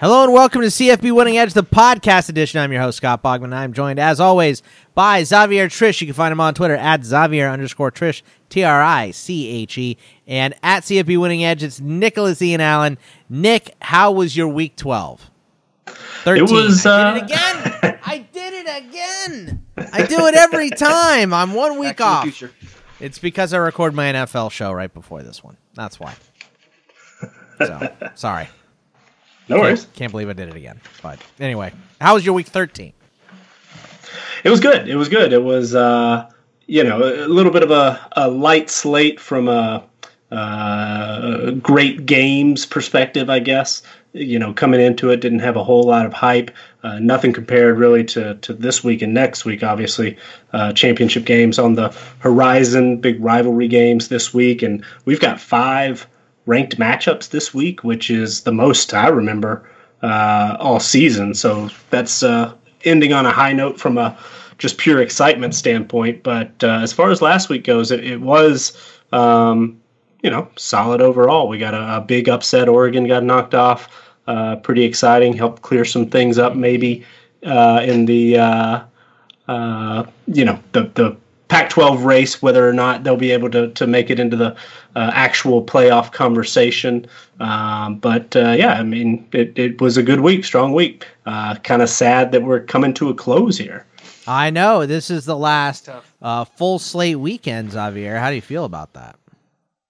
Hello and welcome to CFB Winning Edge, the podcast edition. I'm your host, Scott Bogman. I'm joined, as always, by Xavier Triche. You can find him on Twitter at Xavier underscore Triche, T R I C H E, and at CFB Winning Edge, it's Nicholas Ian Allen. Nick, how was your week 12? 13. It was. I did it uh, again. I did it again. I do it every time. I'm one week off. It's because I record my NFL show right before this one. That's why. So, sorry. No worries. Can't, can't believe I did it again. But anyway, how was your week 13? It was good. It was good. It was, uh, you know, a little bit of a, a light slate from a uh, great games perspective, I guess. You know, coming into it, didn't have a whole lot of hype. Uh, nothing compared really to, to this week and next week. Obviously, uh, championship games on the horizon, big rivalry games this week, and we've got five ranked matchups this week, which is the most I remember uh, all season. So that's uh, ending on a high note from a just pure excitement standpoint. But uh, as far as last week goes, it, it was. Um, you know, solid overall. We got a, a big upset. Oregon got knocked off. Uh, pretty exciting. Helped clear some things up, maybe uh, in the uh, you know the the Pac-12 race, whether or not they'll be able to to make it into the uh, actual playoff conversation. Um, but uh, yeah, I mean, it, it was a good week, strong week. Uh, kind of sad that we're coming to a close here. I know this is the last uh, full slate weekend, Xavier. How do you feel about that?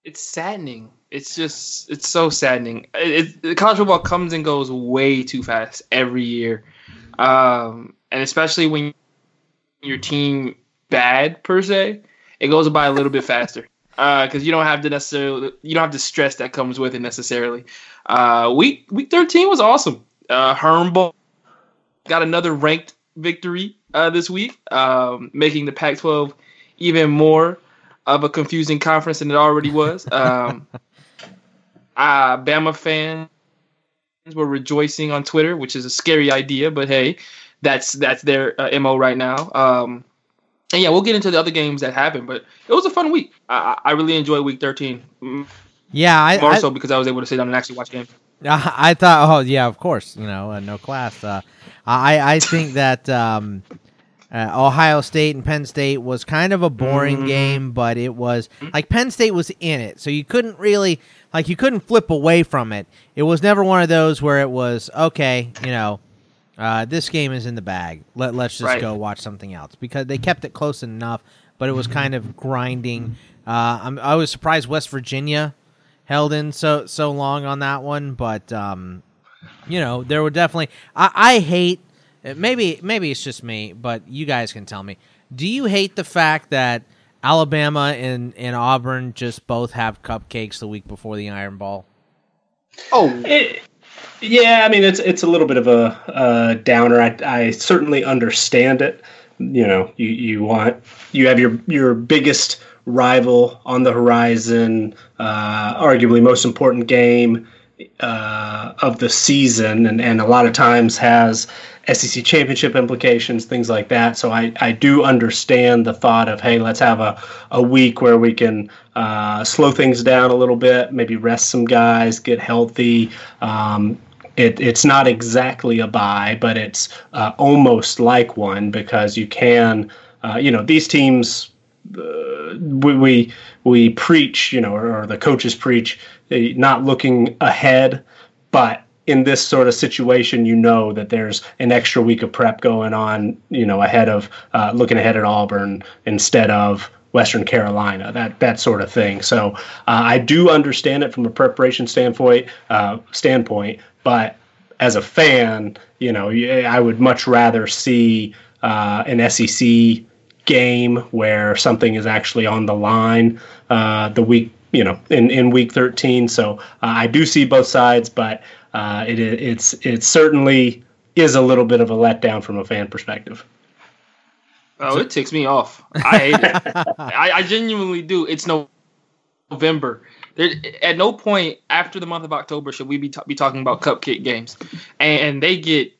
It's saddening. It's just it's so saddening. It, it, college football comes and goes way too fast every year, um, and especially when your team bad per se, it goes by a little bit faster because uh, you don't have the necessarily you don't have the stress that comes with it necessarily. Uh, week week thirteen was awesome. Uh, Hermbo got another ranked victory uh, this week, um, making the Pac-12 even more of a confusing conference than it already was. Um, uh, Bama fans were rejoicing on Twitter, which is a scary idea, but hey, that's that's their uh, mo right now. Um, and yeah, we'll get into the other games that happened, but it was a fun week. I, I really enjoyed Week 13. Yeah, I, more I, so because I was able to sit down and actually watch games. I thought, oh yeah, of course, you know, uh, no class. Uh, I I think that um, uh, Ohio State and Penn State was kind of a boring mm-hmm. game, but it was like Penn State was in it, so you couldn't really like you couldn't flip away from it. It was never one of those where it was okay, you know uh, this game is in the bag. Let let's just right. go watch something else because they kept it close enough, but it was mm-hmm. kind of grinding. Uh, I'm, I was surprised West Virginia held in so so long on that one, but um, you know there were definitely. I, I hate maybe maybe it's just me, but you guys can tell me. Do you hate the fact that Alabama and, and Auburn just both have cupcakes the week before the Iron Bowl? Oh, it, yeah, I mean it's it's a little bit of a, a downer. I, I certainly understand it. You know, you, you want you have your your biggest rival on the horizon, uh, arguably most important game uh, of the season, and, and a lot of times has SEC championship implications, things like that. So I, I do understand the thought of, hey, let's have a, a week where we can uh, slow things down a little bit, maybe rest some guys, get healthy. Um, it, it's not exactly a bye, but it's uh, almost like one because you can, uh, you know, these teams, uh, we, we, we preach, you know, or, or the coaches preach, uh, not looking ahead, but in this sort of situation, you know that there's an extra week of prep going on, you know, ahead of uh, looking ahead at Auburn instead of Western Carolina, that that sort of thing. So uh, I do understand it from a preparation standpoint. Uh, standpoint, but as a fan, you know, I would much rather see uh, an SEC game where something is actually on the line uh, the week, you know, in, in week 13. So uh, I do see both sides, but uh, it, it's it certainly is a little bit of a letdown from a fan perspective. Oh, it ticks me off. I hate it. I, I genuinely do. It's November. There, at no point after the month of October should we be be talking about cupcake games, and they get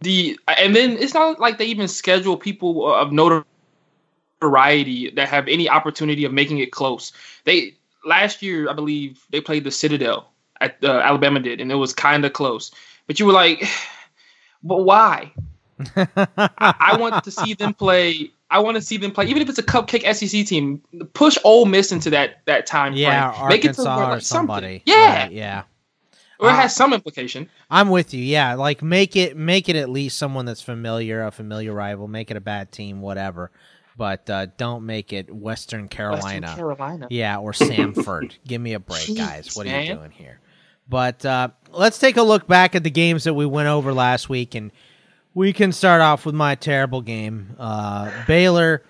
the and then it's not like they even schedule people of notoriety that have any opportunity of making it close. They last year, I believe, they played the Citadel at uh, Alabama did, and it was kind of close. but you were like, but why? I, I want to see them play. I want to see them play, even if it's a cupcake SEC team. Push Ole Miss into that that time yeah, frame. Make it to like somebody. Something. Yeah, right, yeah. Or it uh, has some implication. I'm with you. Yeah, like make it make it at least someone that's familiar, a familiar rival. Make it a bad team, whatever. But uh, don't make it Western Carolina. Western Carolina. Yeah, or Samford. Give me a break, Jeez, guys. What are you doing here? But uh, let's take a look back at the games that we went over last week, and we can start off with my terrible game. Uh, Baylor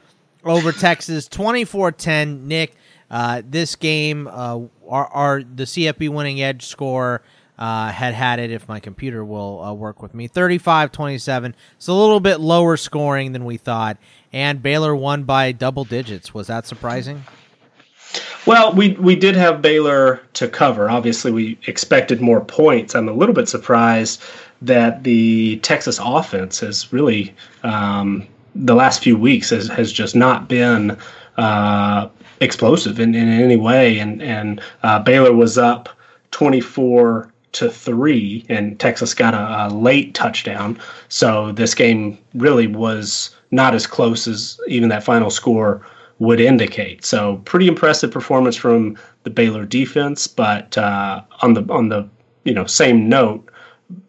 over Texas, 24-10. Nick, uh, this game, uh, our, our, the CFB winning edge score uh, had had it if my computer will uh, work with me. 35-27. It's a little bit lower scoring than we thought, and Baylor won by double digits. Was that surprising? Well, we we did have Baylor to cover. Obviously, we expected more points. I'm a little bit surprised that the Texas offense has really um, the last few weeks has, has just not been uh, explosive in, in any way. And and uh, Baylor was up 24 to three, and Texas got a, a, late touchdown. So this game really was not as close as even that final score would indicate. So pretty impressive performance from the Baylor defense, but uh, on the on the you know same note,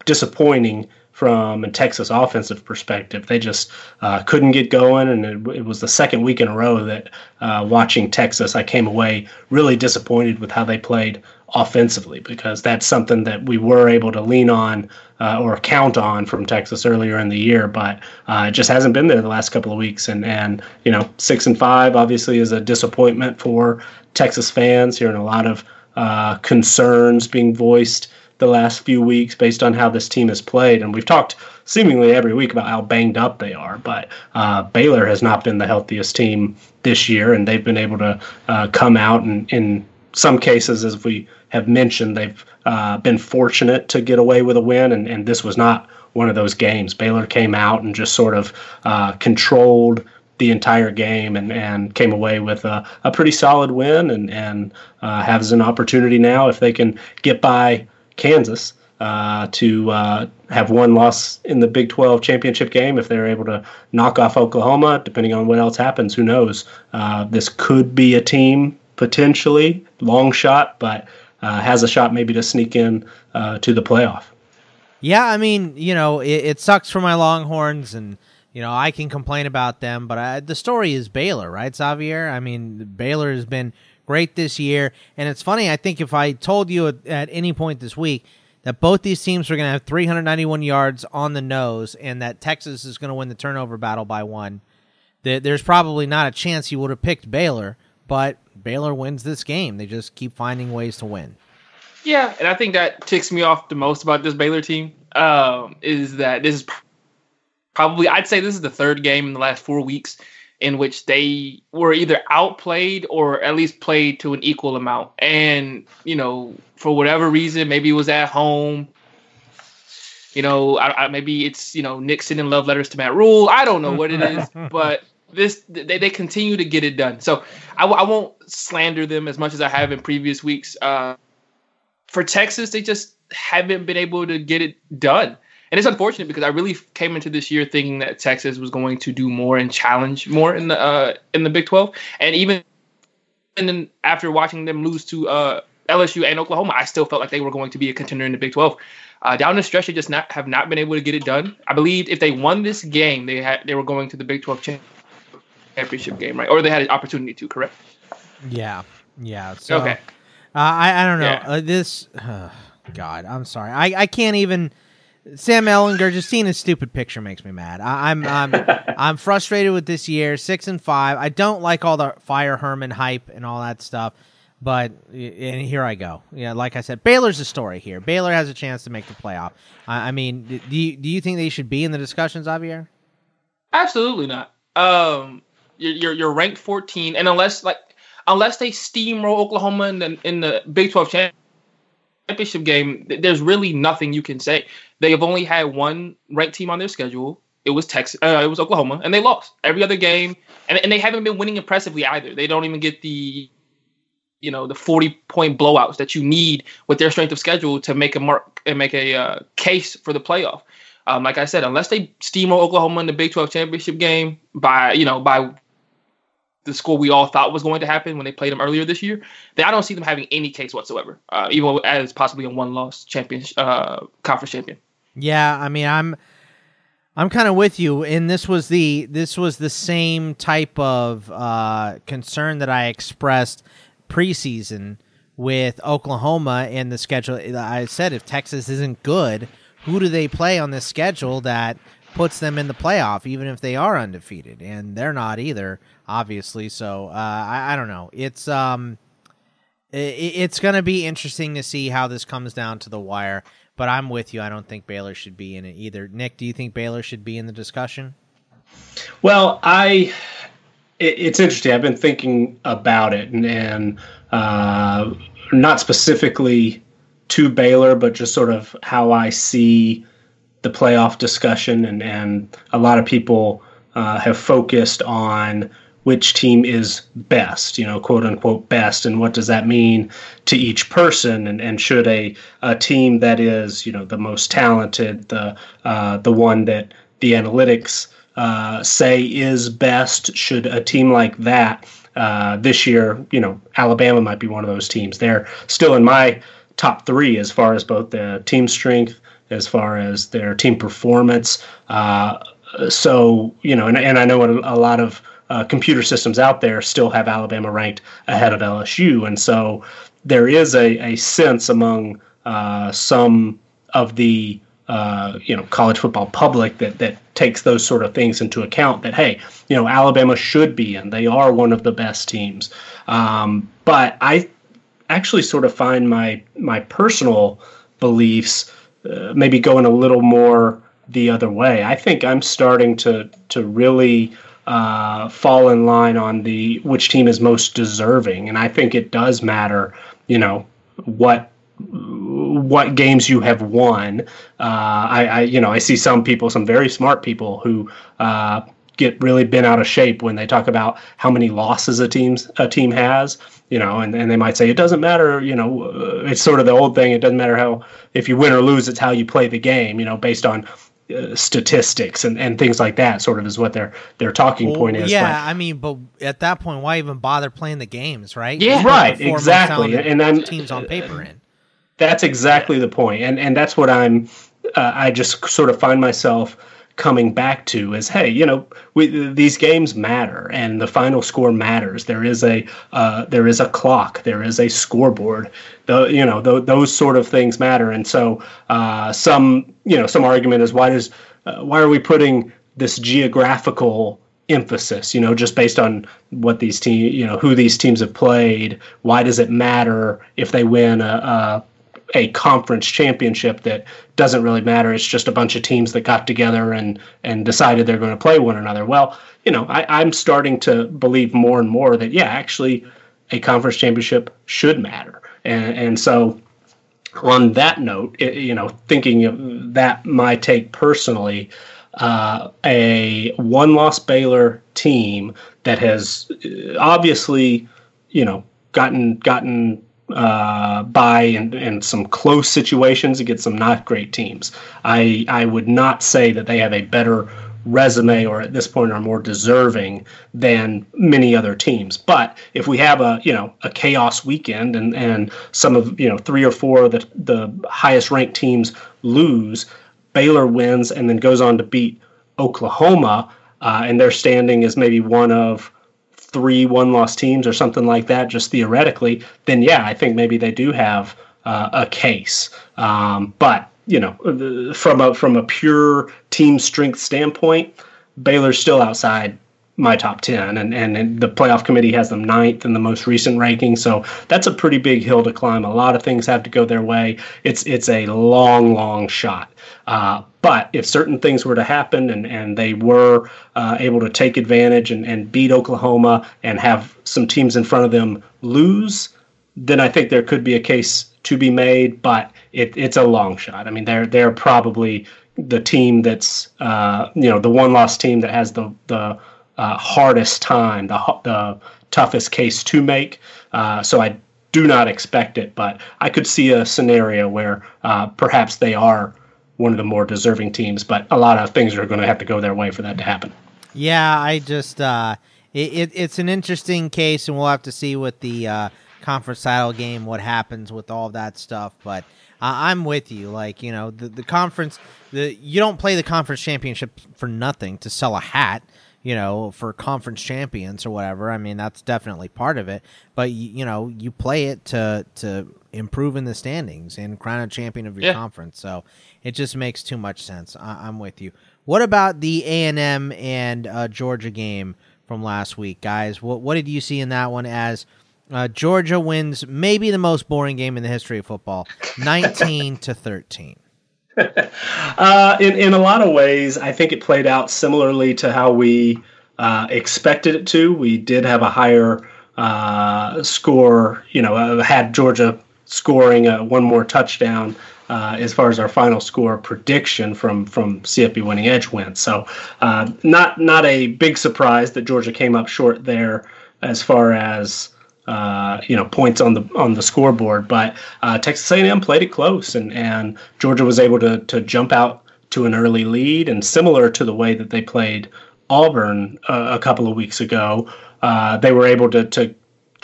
disappointing from a Texas offensive perspective. They just uh, couldn't get going, and it, it, was the second week in a row that uh, watching Texas, I came away really disappointed with how they played offensively because that's something that we were able to lean on uh, or count on from Texas earlier in the year, but uh, it just hasn't been there the last couple of weeks. And and you know, six and five obviously is a disappointment for Texas fans. Hearing a lot of uh, concerns being voiced the last few weeks based on how this team has played. And we've talked seemingly every week about how banged up they are. But uh, Baylor has not been the healthiest team this year, and they've been able to uh, come out and in some cases, as we have mentioned, they've uh, been fortunate to get away with a win, and, and this was not one of those games. Baylor came out and just sort of uh, controlled the entire game and, and came away with a, a pretty solid win and, and uh, has an opportunity now if they can get by Kansas uh, to uh, have one loss in the Big 12 championship game. If they're able to knock off Oklahoma, depending on what else happens, who knows? Uh, this could be a team potentially, long shot, but uh, has a shot maybe to sneak in uh, to the playoff. Yeah, I mean, you know, it, it, sucks for my Longhorns, and you know I can complain about them, but I, the story is Baylor, right, Xavier? I mean, Baylor has been great this year, and it's funny. I think if I told you at, at any point this week that both these teams are going to have 391 yards on the nose, and that Texas is going to win the turnover battle by one, that there's probably not a chance you would have picked Baylor, but Baylor wins this game. They just keep finding ways to win. Yeah, and I think that ticks me off the most about this Baylor team um, is that this is probably I'd say this is the third game in the last four weeks in which they were either outplayed or at least played to an equal amount. And you know, for whatever reason, maybe it was at home. You know, I, I, maybe it's you know Nick sending love letters to Matt Rhule. I don't know what it is, but this they, they continue to get it done. So I, I won't slander them as much as I have in previous weeks. Uh, for Texas, they just haven't been able to get it done. And it's unfortunate because I really came into this year thinking that Texas was going to do more and challenge more in the uh, in the Big 12. And even and then after watching them lose to uh, LSU and Oklahoma, I still felt like they were going to be a contender in the Big 12. Uh, down the stretch, they just not have not been able to get it done. I believe if they won this game, they had they were going to the Big 12 championship championship game, right? Or they had an opportunity to, correct? Yeah, yeah. So, okay. Uh, I I don't know yeah. uh, this. Uh, God, I'm sorry. I I can't even. Sam Ehlinger just seeing his stupid picture makes me mad. I, am I'm I'm, I'm frustrated with this year, six and five. I don't like all the fire Herman hype and all that stuff, but and here I go. Yeah, like I said, Baylor's a story here. Baylor has a chance to make the playoff. I, I mean, do you, do you think they should be in the discussions, Javier? Absolutely not. Um, you're you're ranked 14, and unless like unless they steamroll Oklahoma in the in the Big 12 championship game, there's really nothing you can say. They have only had one ranked team on their schedule. It was Texas. Uh, it was Oklahoma, and they lost every other game. And, and they haven't been winning impressively either. They don't even get the you know the 40 point blowouts that you need with their strength of schedule to make a mark and make a uh, case for the playoff. Um, like I said, unless they steamroll Oklahoma in the Big 12 championship game by you know by the score we all thought was going to happen when they played them earlier this year, then I don't see them having any case whatsoever, uh, even as possibly a one loss champion uh, conference champion. Yeah, I mean, I'm I'm kind of with you, and this was the this was the same type of uh, concern that I expressed preseason with Oklahoma and the schedule. I said if Texas isn't good, who do they play on this schedule that puts them in the playoff, even if they are undefeated? And they're not either, obviously. So uh, I, I, don't know. It's um, it, it's going to be interesting to see how this comes down to the wire. But I'm with you. I don't think Baylor should be in it either. Nick, do you think Baylor should be in the discussion? Well, I it, it's interesting. I've been thinking about it, and, and uh, not specifically to Baylor, but just sort of how I see the playoff discussion, and and a lot of people uh, have focused on which team is best, you know, quote unquote best, and what does that mean to each person, and, and should a, a team that is, you know, the most talented, the uh, the one that the analytics uh, say is best. Should a team like that uh, this year, you know, Alabama might be one of those teams. They're still in my top three as far as both the team strength, as far as their team performance. Uh, so, you know, and, and I know a, a lot of uh, computer systems out there still have Alabama ranked ahead of LSU. And so there is a, a sense among uh, some of the uh, you know college football public that that takes those sort of things into account. That hey, you know Alabama should be and they are one of the best teams. Um, but I actually sort of find my my personal beliefs uh, maybe going a little more the other way. I think I'm starting to to really uh, fall in line on the which team is most deserving, and I think it does matter. You know what what games you have won. Uh, I, I, you know, I see some people, some very smart people who uh, get really bent out of shape when they talk about how many losses a team's a team has. You know, and, and they might say it doesn't matter. You know, uh, it's sort of the old thing. It doesn't matter how if you win or lose. It's how you play the game. You know, based on uh, statistics and, and things like that sort of is what their their talking well, point is yeah but, i mean but at that point why even bother playing the games right yeah right exactly and then teams on paper in that's exactly the point, and and that's what I'm. Uh, I just sort of find myself coming back to is hey you know we, these games matter and the final score matters. There is a uh, there is a clock. There is a scoreboard. The you know the, those sort of things matter. And so uh, some you know some argument is why does uh, why are we putting this geographical emphasis you know just based on what these teams you know who these teams have played? Why does it matter if they win a, a a conference championship that doesn't really matter. It's just a bunch of teams that got together and and decided they're going to play one another. Well, you know, I, I'm starting to believe more and more that yeah, actually, a conference championship should matter. And and so on that note, it, you know, thinking of that, my take personally, uh, a one-loss Baylor team that has uh, obviously, you know, gotten gotten uh, by in, in some close situations against some not great teams. I I would not say that they have a better resume or at this point are more deserving than many other teams. But if we have a you know a chaos weekend and and some of you know three or four of the the highest ranked teams lose, Baylor wins and then goes on to beat Oklahoma, uh, and their standing is maybe one of three one loss teams or something like that, just theoretically, then yeah, I think maybe they do have uh, a case. Um, but you know, from a from a pure team strength standpoint, Baylor's still outside my top 10 and, and the playoff committee has them ninth in the most recent ranking so that's a pretty big hill to climb. A lot of things have to go their way. It's it's a long long shot. Uh, but if certain things were to happen and, and they were uh, able to take advantage and, and beat Oklahoma and have some teams in front of them lose, then I think there could be a case to be made. But it, it's a long shot. I mean, they're they're probably the team that's uh, you know the one loss team that has the the uh, hardest time, the the toughest case to make. Uh, so I do not expect it, but I could see a scenario where uh, perhaps they are one of the more deserving teams, but a lot of things are going to have to go their way for that to happen. Yeah, I just uh, it, it, it's an interesting case, and we'll have to see with the uh, conference title game what happens with all that stuff. But I'm with you. Like you know, the the conference, the you don't play the conference championship for nothing to sell a hat. You know, for conference champions or whatever. I mean, that's definitely part of it. But you, you know, you play it to to improve in the standings and crown a champion of your yeah. conference. So it just makes too much sense. I- am with you. What about the A and M and uh, Georgia game from last week, guys? What what did you see in that one as? Uh, Georgia wins maybe the most boring game in the history of football, nineteen to thirteen. uh, in in a lot of ways, I think it played out similarly to how we uh, expected it to. We did have a higher uh, score. You know, uh, had Georgia scoring one more touchdown uh, as far as our final score prediction from from CFB Winning Edge went. So, uh, not not a big surprise that Georgia came up short there as far as uh, you know points on the on the scoreboard. But uh, Texas A&M played it close, and and Georgia was able to to jump out to an early lead, and similar to the way that they played Auburn uh, a couple of weeks ago, uh, they were able to to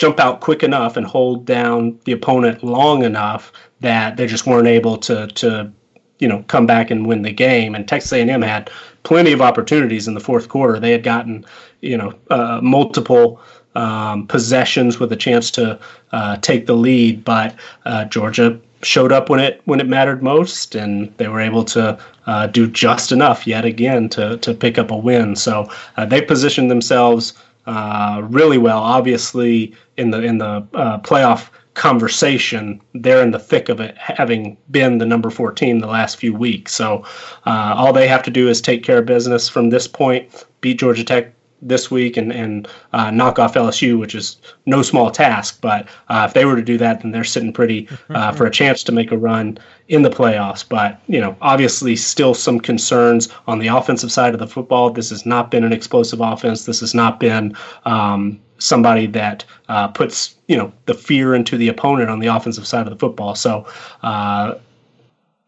jump out quick enough and hold down the opponent long enough that they just weren't able to to you know come back and win the game. And Texas A&M had plenty of opportunities in the fourth quarter. They had gotten you know uh, multiple um, possessions with a chance to uh, take the lead, but uh, Georgia showed up when it when it mattered most, and they were able to uh, do just enough yet again to to pick up a win. So uh, they positioned themselves uh, really well. Obviously, in the in the uh, playoff conversation, they're in the thick of it, having been the number four team the last few weeks. So uh, all they have to do is take care of business from this point, beat Georgia Tech this week and and uh, knock off LSU, which is no small task. But uh, if they were to do that, then they're sitting pretty uh, for a chance to make a run in the playoffs. But you know, obviously, still some concerns on the offensive side of the football. This has not been an explosive offense. This has not been um, somebody that uh, puts you know the fear into the opponent on the offensive side of the football. So. Uh,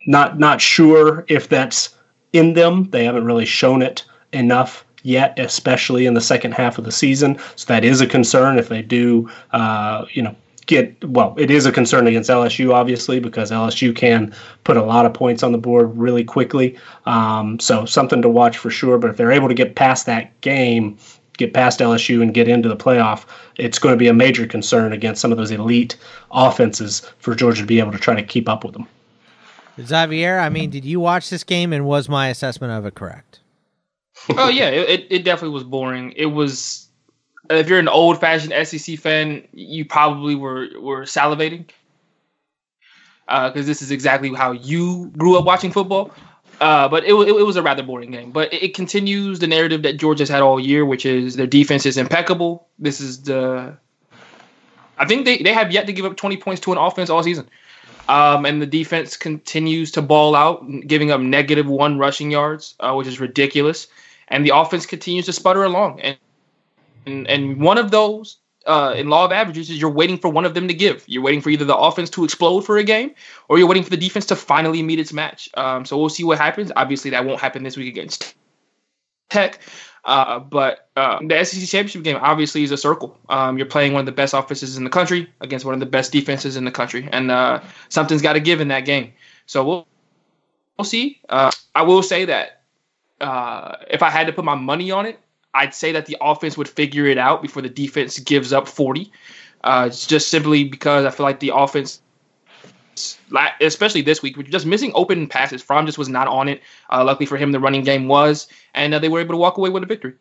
not not sure if that's in them. They haven't really shown it enough yet, especially in the second half of the season. So that is a concern if they do, uh, you know, get well. It is a concern against LSU, obviously, because LSU can put a lot of points on the board really quickly. Um, so something to watch for sure. But if they're able to get past that game, get past LSU and get into the playoff, it's going to be a major concern against some of those elite offenses for Georgia to be able to try to keep up with them. Xavier, I mean, did you watch this game and was my assessment of it correct? oh yeah, it, it definitely was boring. It was if you're an old fashioned SEC fan, you probably were were salivating because uh, this is exactly how you grew up watching football. Uh, but it, it, it, was a rather boring game. But it, it, continues the narrative that Georgia's had all year, which is their defense is impeccable. This is the. I think they, they have yet to give up 20 points to an offense all season. Um, and the defense continues to ball out, giving up negative one rushing yards, uh, which is ridiculous and the offense continues to sputter along. And and, and one of those uh, in law of averages is you're waiting for one of them to give. You're waiting for either the offense to explode for a game, or you're waiting for the defense to finally meet its match. Um, so we'll see what happens. Obviously, that won't happen this week against Tech. Uh, but uh, the SEC championship game obviously is a circle. Um, you're playing one of the best offenses in the country against one of the best defenses in the country, and uh, something's got to give in that game. So we'll we'll see. Uh, I will say that if I had to put my money on it, I'd say that the offense would figure it out before the defense gives up 40. Uh, it's just simply because I feel like the offense, especially this week, we're just missing open passes. Fromm just was not on it. Uh, luckily for him, the running game was, and uh, they were able to walk away with a victory.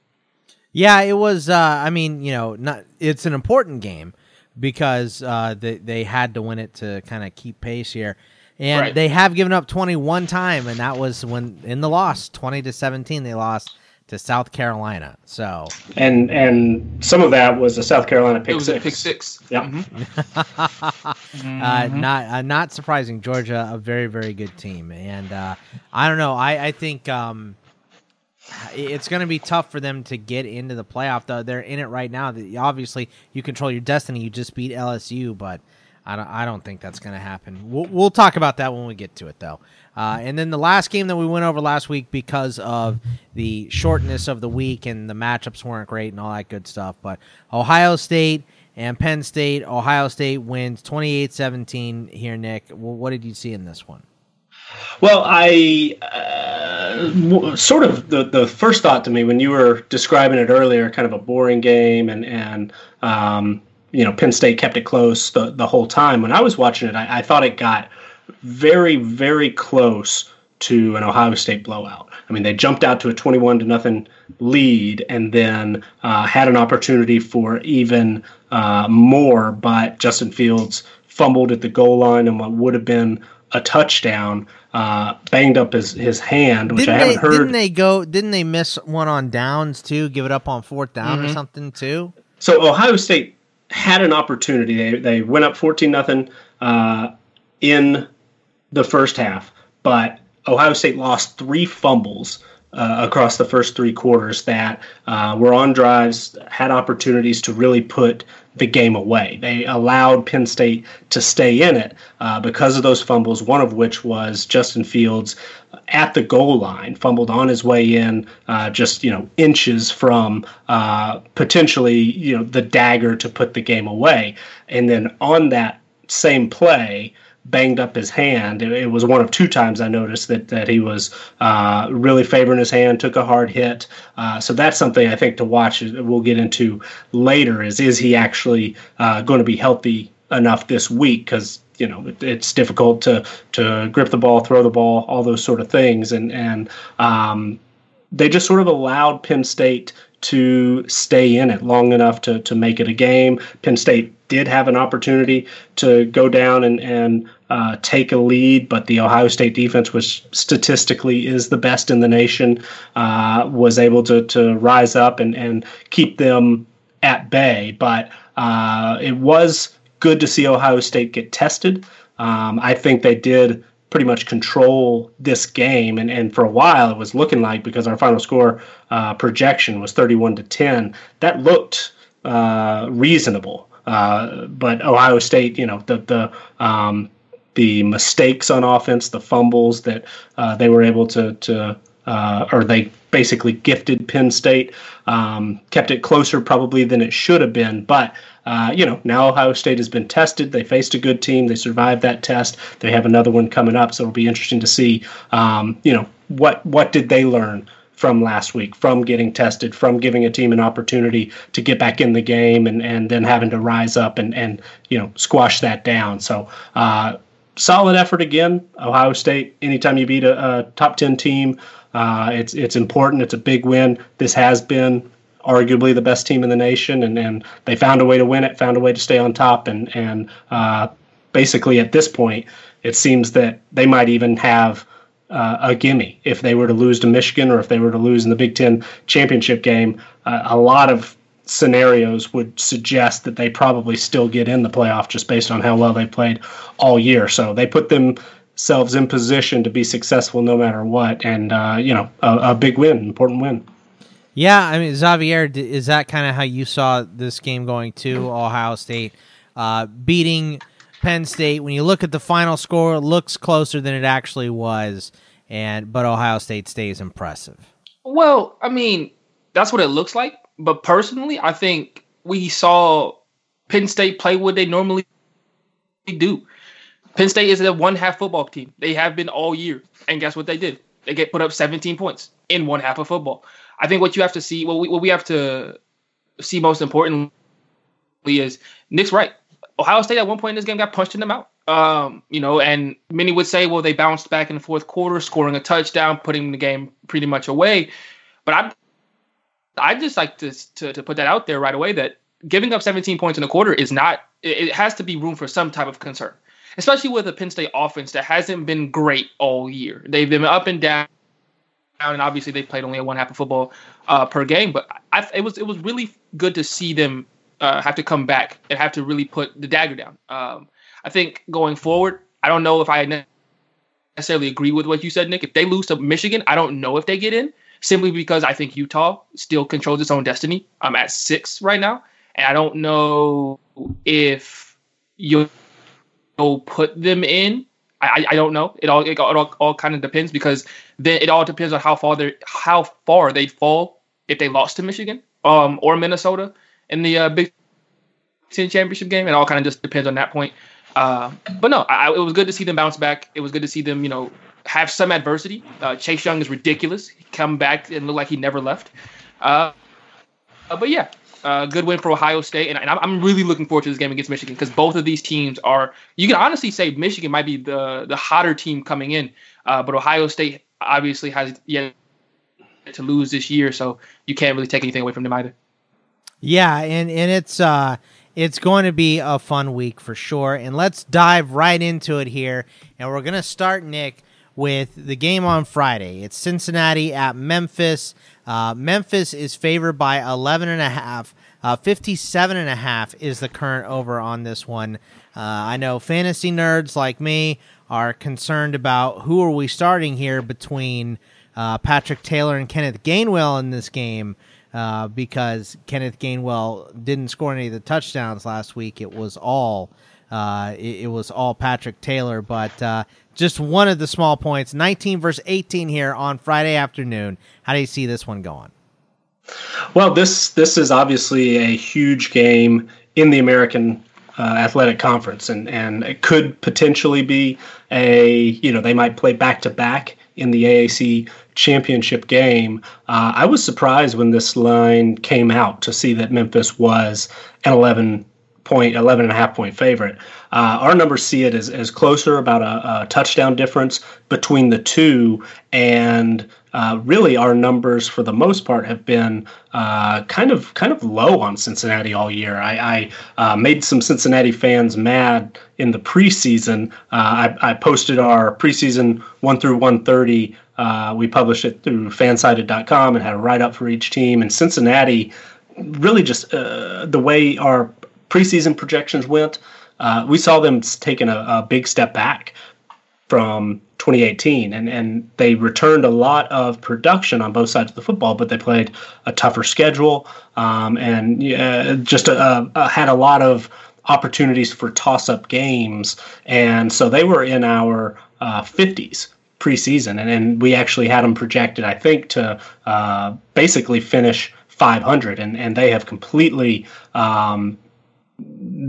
Yeah, it was. Uh, I mean, you know, not it's an important game because uh, they they had to win it to kind of keep pace here and right. they have given up 21 time, and that was when in the loss, 20 to 17, they lost to South Carolina. So and and some of that was a South Carolina pick six. pick six. Yeah. Mm-hmm. uh, not uh, not surprising. Georgia, a very very good team, and uh, I don't know. I I think um, it's going to be tough for them to get into the playoff. Though they're in it right now. Obviously, you control your destiny. You just beat LSU, but I don't. I don't think that's going to happen. We'll, we'll talk about that when we get to it, though. Uh, and then the last game that we went over last week because of the shortness of the week and the matchups weren't great and all that good stuff. But Ohio State and Penn State. Ohio State wins 28-17 here, Nick. Well, what did you see in this one? Well, I uh, sort of the the first thought to me when you were describing it earlier, kind of a boring game, and and um, you know Penn State kept it close the the whole time. When I was watching it, I, I thought it got very very close to an Ohio State blowout. I mean, they jumped out to a 21 to nothing lead and then uh, had an opportunity for even uh, more, but Justin Fields fumbled at the goal line and what would have been a touchdown. Uh, banged up his, his hand, which didn't I haven't they, heard. Didn't they go? Didn't they miss one on downs too? Give it up on fourth down mm-hmm. or something too? So Ohio State had an opportunity. They they went up fourteen nothing uh, in the first half, but Ohio State lost three fumbles uh, across the first three quarters that uh, were on drives, had opportunities to really put the game away. They allowed Penn State to stay in it uh, because of those fumbles, one of which was Justin Fields at the goal line, fumbled on his way in, uh, just you know inches from uh, potentially you know the dagger to put the game away, and then on that same play banged up his hand. It, it, was one of two times I noticed that that he was uh, really favoring his hand, took a hard hit. Uh, so that's something I think to watch. We'll get into later. Is is he actually uh, going to be healthy enough this week? Because you know it, it's difficult to to grip the ball, throw the ball, all those sort of things, and and um, they just sort of allowed Penn State to stay in it long enough to to make it a game. Penn State did have an opportunity to go down and and uh, take a lead, but the Ohio State defense, which statistically is the best in the nation, uh, was able to to rise up and and keep them at bay. But uh, it was good to see Ohio State get tested. Um, I think they did pretty much control this game. And, and for a while, it was looking like because our final score uh, projection was 31 to 10, that looked uh, reasonable. Uh, but Ohio State, you know, the the um, the mistakes on offense, the fumbles that uh, they were able to to uh, or they basically gifted Penn State, um, kept it closer probably than it should have been. But uh, you know, now Ohio State has been tested. They faced a good team. They survived that test. They have another one coming up, so it'll be interesting to see. Um, you know, what what did they learn from last week, from getting tested, from giving a team an opportunity to get back in the game, and and then having to rise up and and you know squash that down. So. Uh, solid effort again, Ohio State. Anytime you beat a, a top ten team, uh, it's it's important. It's a big win. This has been arguably the best team in the nation, and, they found a way to win it, found a way to stay on top, and and uh, basically at this point, it seems that they might even have uh, a gimme if they were to lose to Michigan or if they were to lose in the Big Ten championship game. Uh, a lot of scenarios would suggest that they probably still get in the playoff just based on how well they played all year. So they put themselves in position to be successful no matter what, and uh, you know a, a big win, important win. Yeah, I mean Xavier, is that kind of how you saw this game going too? Ohio State uh, beating Penn State. When you look at the final score, it looks closer than it actually was, and but Ohio State stays impressive. Well, I mean, that's what it looks like. But personally, I think we saw Penn State play what they normally do. Penn State is a one half football team. They have been all year. And guess what they did? They get put up 17 points in one half of football. I think what you have to see, what we, what we have to see most importantly is Nick's right. Ohio State at one point in this game got punched in the mouth. Um, you know, and many would say, well, they bounced back in the fourth quarter, scoring a touchdown, putting the game pretty much away. But I, I just like to, to to put that out there right away that giving up 17 points in a quarter is not. It, it has to be room for some type of concern, especially with a Penn State offense that hasn't been great all year. They've been up and down and obviously they played only a one half of football uh, per game. But I, it was it was really good to see them uh, have to come back and have to really put the dagger down. Um, I think going forward, I don't know if I necessarily agree with what you said, Nick. If they lose to Michigan, I don't know if they get in. simply because I think Utah still controls its own destiny. I'm at six right now, and I don't know if you'll put them in. I, I don't know. It all it all, all kind of depends because then it all depends on how far they how far they fall if they lost to Michigan um or Minnesota in the uh, Big Ten championship game. It all kind of just depends on that point. Uh, but no, I, it was good to see them bounce back. It was good to see them, you know, have some adversity. Uh, Chase Young is ridiculous. He come back and look like he never left. Uh, but yeah, uh, good win for Ohio State, and, and, I'm really looking forward to this game against Michigan because both of these teams are. You can honestly say Michigan might be the the hotter team coming in, uh, but Ohio State obviously has yet to lose this year, so you can't really take anything away from them either. Yeah, and and it's uh it's going to be a fun week for sure. And let's dive right into it here. And we're to start, Nick, with the game on Friday. It's Cincinnati at Memphis. Uh, Memphis is favored by 11 and a half. Uh, 57 and a half is the current over on this one. Uh, I know fantasy nerds like me are concerned about who are we starting here between uh, Patrick Taylor and Kenneth Gainwell in this game. Uh, because Kenneth Gainwell didn't score any of the touchdowns last week. It was all uh, it, it, was all Patrick Taylor, but uh, just one of the small points. 19 versus 18 here on Friday afternoon. How do you see this one going? Well, this this is obviously a huge game in the American uh, Athletic Conference, and and it could potentially be a you know they might play back to back in the AAC championship game. Uh, I was surprised when this line came out to see that Memphis was an 11 point, 11 and a half point favorite. Uh, our numbers see it as, as closer, about a, a touchdown difference between the two. And uh, really, our numbers for the most part have been uh, kind of kind of low on Cincinnati all year. I, I uh, made some Cincinnati fans mad in the preseason. Uh, I, I, posted our preseason one through one thirty. Uh, we published it through fansided.com and had a write up for each team. And Cincinnati, really just the way our preseason projections went, uh, we saw them taking a, a, big step back from 2018, and and they returned a lot of production on both sides of the football, but they played a tougher schedule um, and uh, just a, a, had a lot of opportunities for toss-up games, and so they were in our uh, 50s preseason, and, and we actually had them projected, I think, to uh, basically finish 500, and, and they have completely um,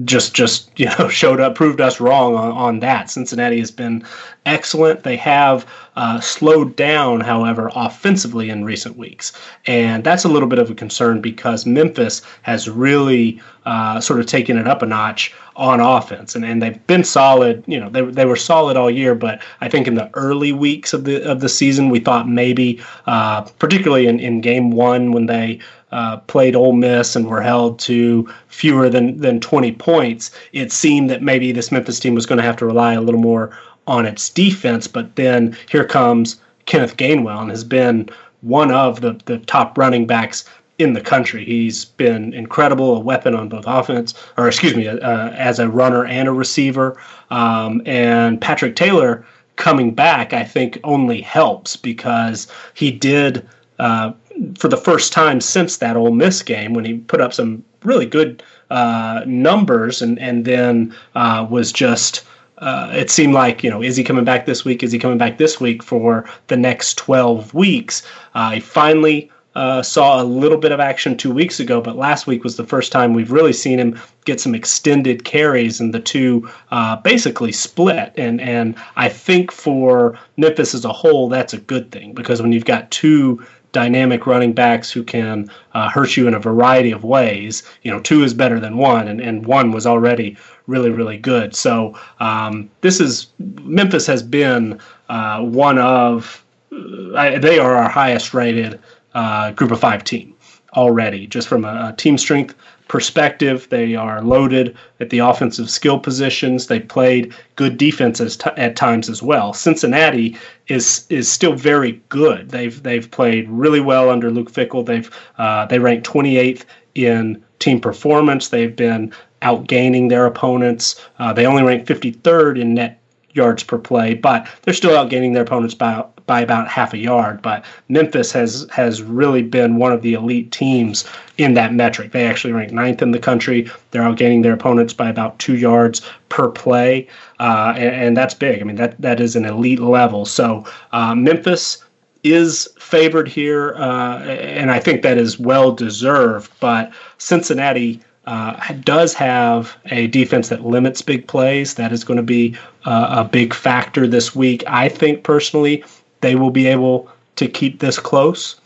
just just you know showed up proved us wrong on, on that. Cincinnati has been excellent. They have uh, slowed down however offensively in recent weeks. And that's a little bit of a concern because memphis has really uh, sort of taken it up a notch on offense. And, and they've been solid you know they, they were solid all year but i think in the early weeks of the of the season we thought maybe uh, particularly in, in game one when they uh, played Ole Miss and were held to fewer than than 20 points, it seemed that maybe this Memphis team was going to have to rely a little more on its defense. But then here comes Kenneth Gainwell and has been one of the, the top running backs in the country. He's been incredible, a weapon on both offense, or excuse me, uh, as a runner and a receiver. Um, and Patrick Taylor coming back, I think, only helps because he did. Uh, for the first time since that Ole Miss game when he put up some really good uh, numbers and and then uh, was just. Uh, it seemed like you know is he coming back this week? Is he coming back this week for the next twelve weeks? Uh, he finally uh, saw a little bit of action two weeks ago, but last week was the first time we've really seen him get some extended carries, and the two uh, basically split. And and I think for Memphis as a whole, that's a good thing because when you've got two dynamic running backs who can uh, hurt you in a variety of ways. You know, two is better than one, and, and one was already really, really good. So um, this is Memphis has been uh, one of uh, they are our highest rated uh, group of five team already, just from a, a team strength perspective. They are loaded at the offensive skill positions. They played good defenses t- at times as well. Cincinnati is is still very good. They've they've played really well under Luke Fickell. They've uh, they ranked 28th in team performance. They've been outgaining their opponents. Uh, they only rank 53rd in net yards per play, but they're still outgaining their opponents by by about half a yard. But Memphis has has really been one of the elite teams in that metric. They actually rank ninth in the country. They're outgaining their opponents by about two yards per play, uh, and, and, that's big. I mean that that is an elite level. So uh, Memphis is favored here, uh, and I think that is well deserved. But Cincinnati uh, does have a defense that limits big plays. That is going to be uh, a big factor this week. I think personally they will be able to keep this close.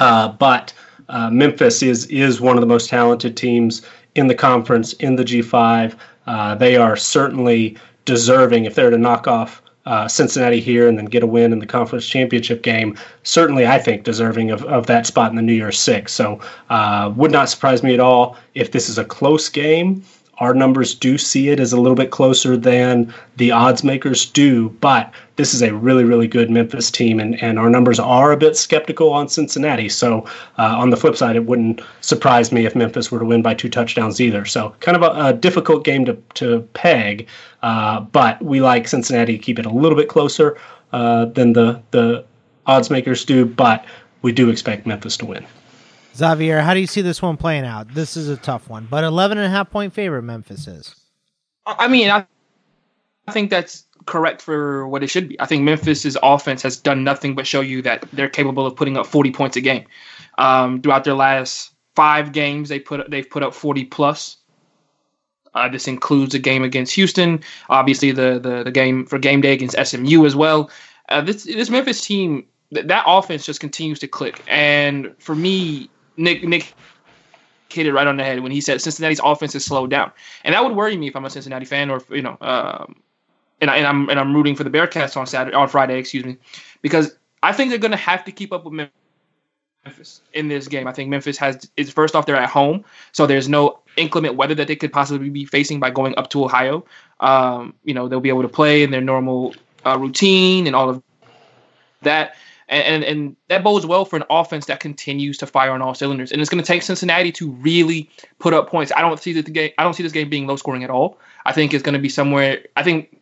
Uh, but uh, Memphis is is one of the most talented teams in the conference in the G5. Uh, they are certainly deserving if they're to knock off uh, Cincinnati here and then get a win in the conference championship game, certainly I think deserving of, of that spot in the New Year's Six. So uh, would not surprise me at all if this is a close game. Our numbers do see it as a little bit closer than the odds makers do, but this is a really, really good Memphis team, and, and our numbers are a bit skeptical on Cincinnati. So, uh, on the flip side, it wouldn't surprise me if Memphis were to win by two touchdowns either. So, kind of a, a difficult game to, to peg, uh, but we like Cincinnati to keep it a little bit closer uh, than the, the odds makers do, but we do expect Memphis to win. Xavier, how do you see this one playing out? This is a tough one, but 11 and a half point favorite Memphis is. I mean, I, I think that's correct for what it should be. I think Memphis's offense has done nothing but show you that they're capable of putting up 40 points a game. Um, throughout their last five games, they put they've put up 40 plus. Uh, this includes a game against Houston, obviously the, the the game for game day against SMU as well. Uh, this this Memphis team, th- that offense just continues to click. And for me, Nick Nick hit it right on the head when he said Cincinnati's offense has slowed down, and that would worry me if I'm a Cincinnati fan or you know, um, and, I, and I'm and I'm rooting for the Bearcats on Saturday on Friday, excuse me, because I think they're going to have to keep up with Memphis in this game. I think Memphis has is first off they're at home, so there's no inclement weather that they could possibly be facing by going up to Ohio. Um, you know they'll be able to play in their normal uh, routine and all of that and, and, and that bodes well for an offense that continues to fire on all cylinders. And it's going to take Cincinnati to really put up points. I don't see the game. I don't see this game being low scoring at all. I think it's going to be somewhere. I think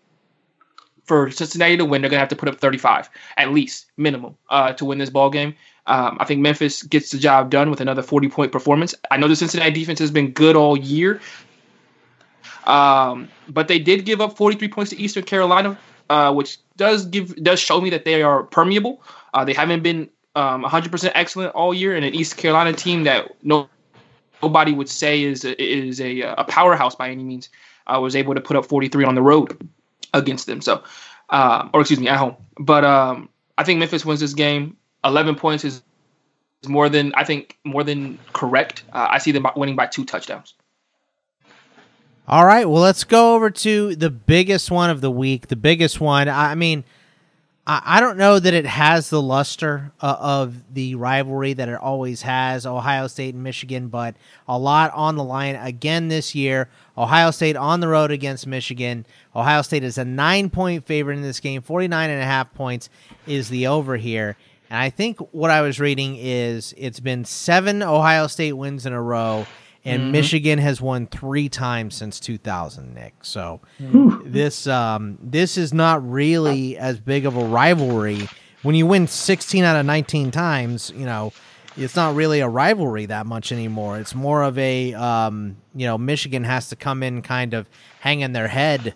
for Cincinnati to win, they're going to have to put up 35 at least minimum uh, to win this ball game. Um, I think Memphis gets the job done with another 40 point performance. I know the Cincinnati defense has been good all year, um, but they did give up 43 points to Eastern Carolina, uh, which does give does show me that they are permeable. Uh, they haven't been um, 100% excellent all year, and an East Carolina team that no, nobody would say is a, is a, a powerhouse by any means uh, was able to put up 43 on the road against them. So, uh, or excuse me, at home. But um, I think Memphis wins this game. 11 points is more than I think more than correct. Uh, I see them winning by two touchdowns. All right, well, let's go over to the biggest one of the week. The biggest one. I mean I, don't know that it has the luster uh, of the rivalry that it always has, Ohio State and Michigan, but a lot on the line again this year. Ohio State on the road against Michigan. Ohio State is a nine point favorite in this game. 49 and a half points is the over here. And I think what I was reading is it's been seven Ohio State wins in a row and mm-hmm. Michigan has won three times since 2000. Nick, so this um, this is not really as big of a rivalry. When you win 16 out of 19 times, you know it's not really a rivalry that much anymore. It's more of a um, you know Michigan has to come in kind of hanging their head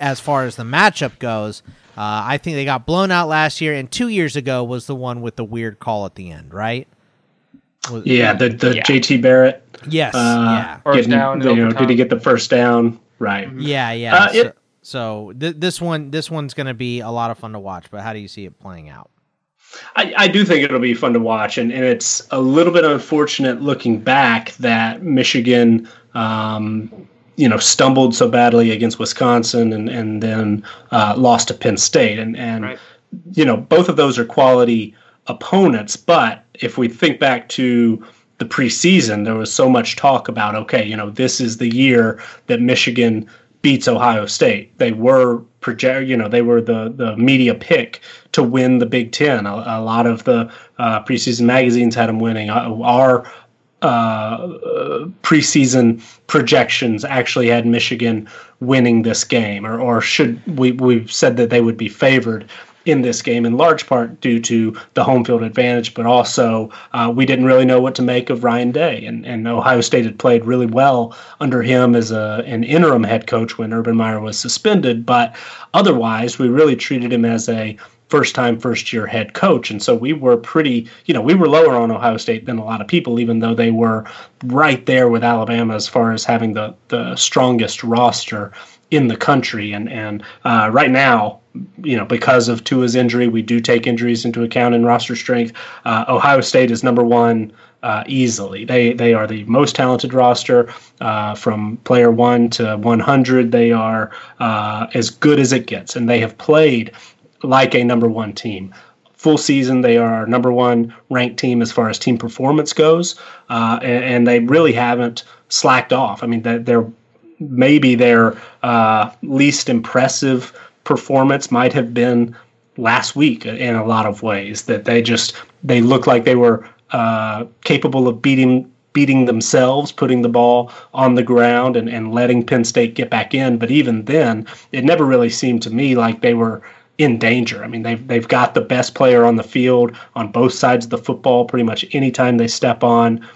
as far as the matchup goes. Uh, I think they got blown out last year, and two years ago was the one with the weird call at the end, right? Was, yeah, the the yeah. JT Barrett. Yes. Uh, yeah. First getting, down. You know, did he get the first down? Right. Mm-hmm. Yeah. Yeah. Uh, so, it, so th- this one, this one's going to be a lot of fun to watch. But how do you see it playing out? I, I do think it'll be fun to watch, and, and it's a little bit unfortunate looking back that Michigan, um, you know, stumbled so badly against Wisconsin and and then uh, lost to Penn State, and and right. you know both of those are quality opponents. But if we think back to the preseason, there was so much talk about, okay, you know, this is the year that Michigan beats Ohio State. They were project, you know, they were the the media pick to win the Big Ten. A, a lot of the uh, preseason magazines had them winning. Uh, our uh, preseason projections actually had Michigan winning this game, or, or should we we've said that they would be favored in this game, in large part due to the home field advantage, but also uh, we didn't really know what to make of Ryan Day. And, and Ohio State had played really well under him as a, an interim head coach when Urban Meyer was suspended. But otherwise, we really treated him as a first time, first year head coach. And so we were pretty, you know, we were lower on Ohio State than a lot of people, even though they were right there with Alabama as far as having the, the strongest roster in the country. And and uh, right now, you know, because of Tua's injury, we do take injuries into account in roster strength. Uh, Ohio State is number one. Uh, easily, they they are the most talented roster uh, from player one to 100. They are uh, as good as it gets, and they have played like a number one team full season they are our number one ranked team as far as team performance goes uh, and, and, they really haven't slacked off i mean they're maybe their uh, least impressive performance might have been last week in a lot of ways. That they just they looked like they were uh, capable of beating beating themselves, putting the ball on the ground and, and letting Penn State get back in. But even then, it never really seemed to me like they were in danger. I mean, they've they've got the best player on the field on both sides of the football pretty much anytime they step on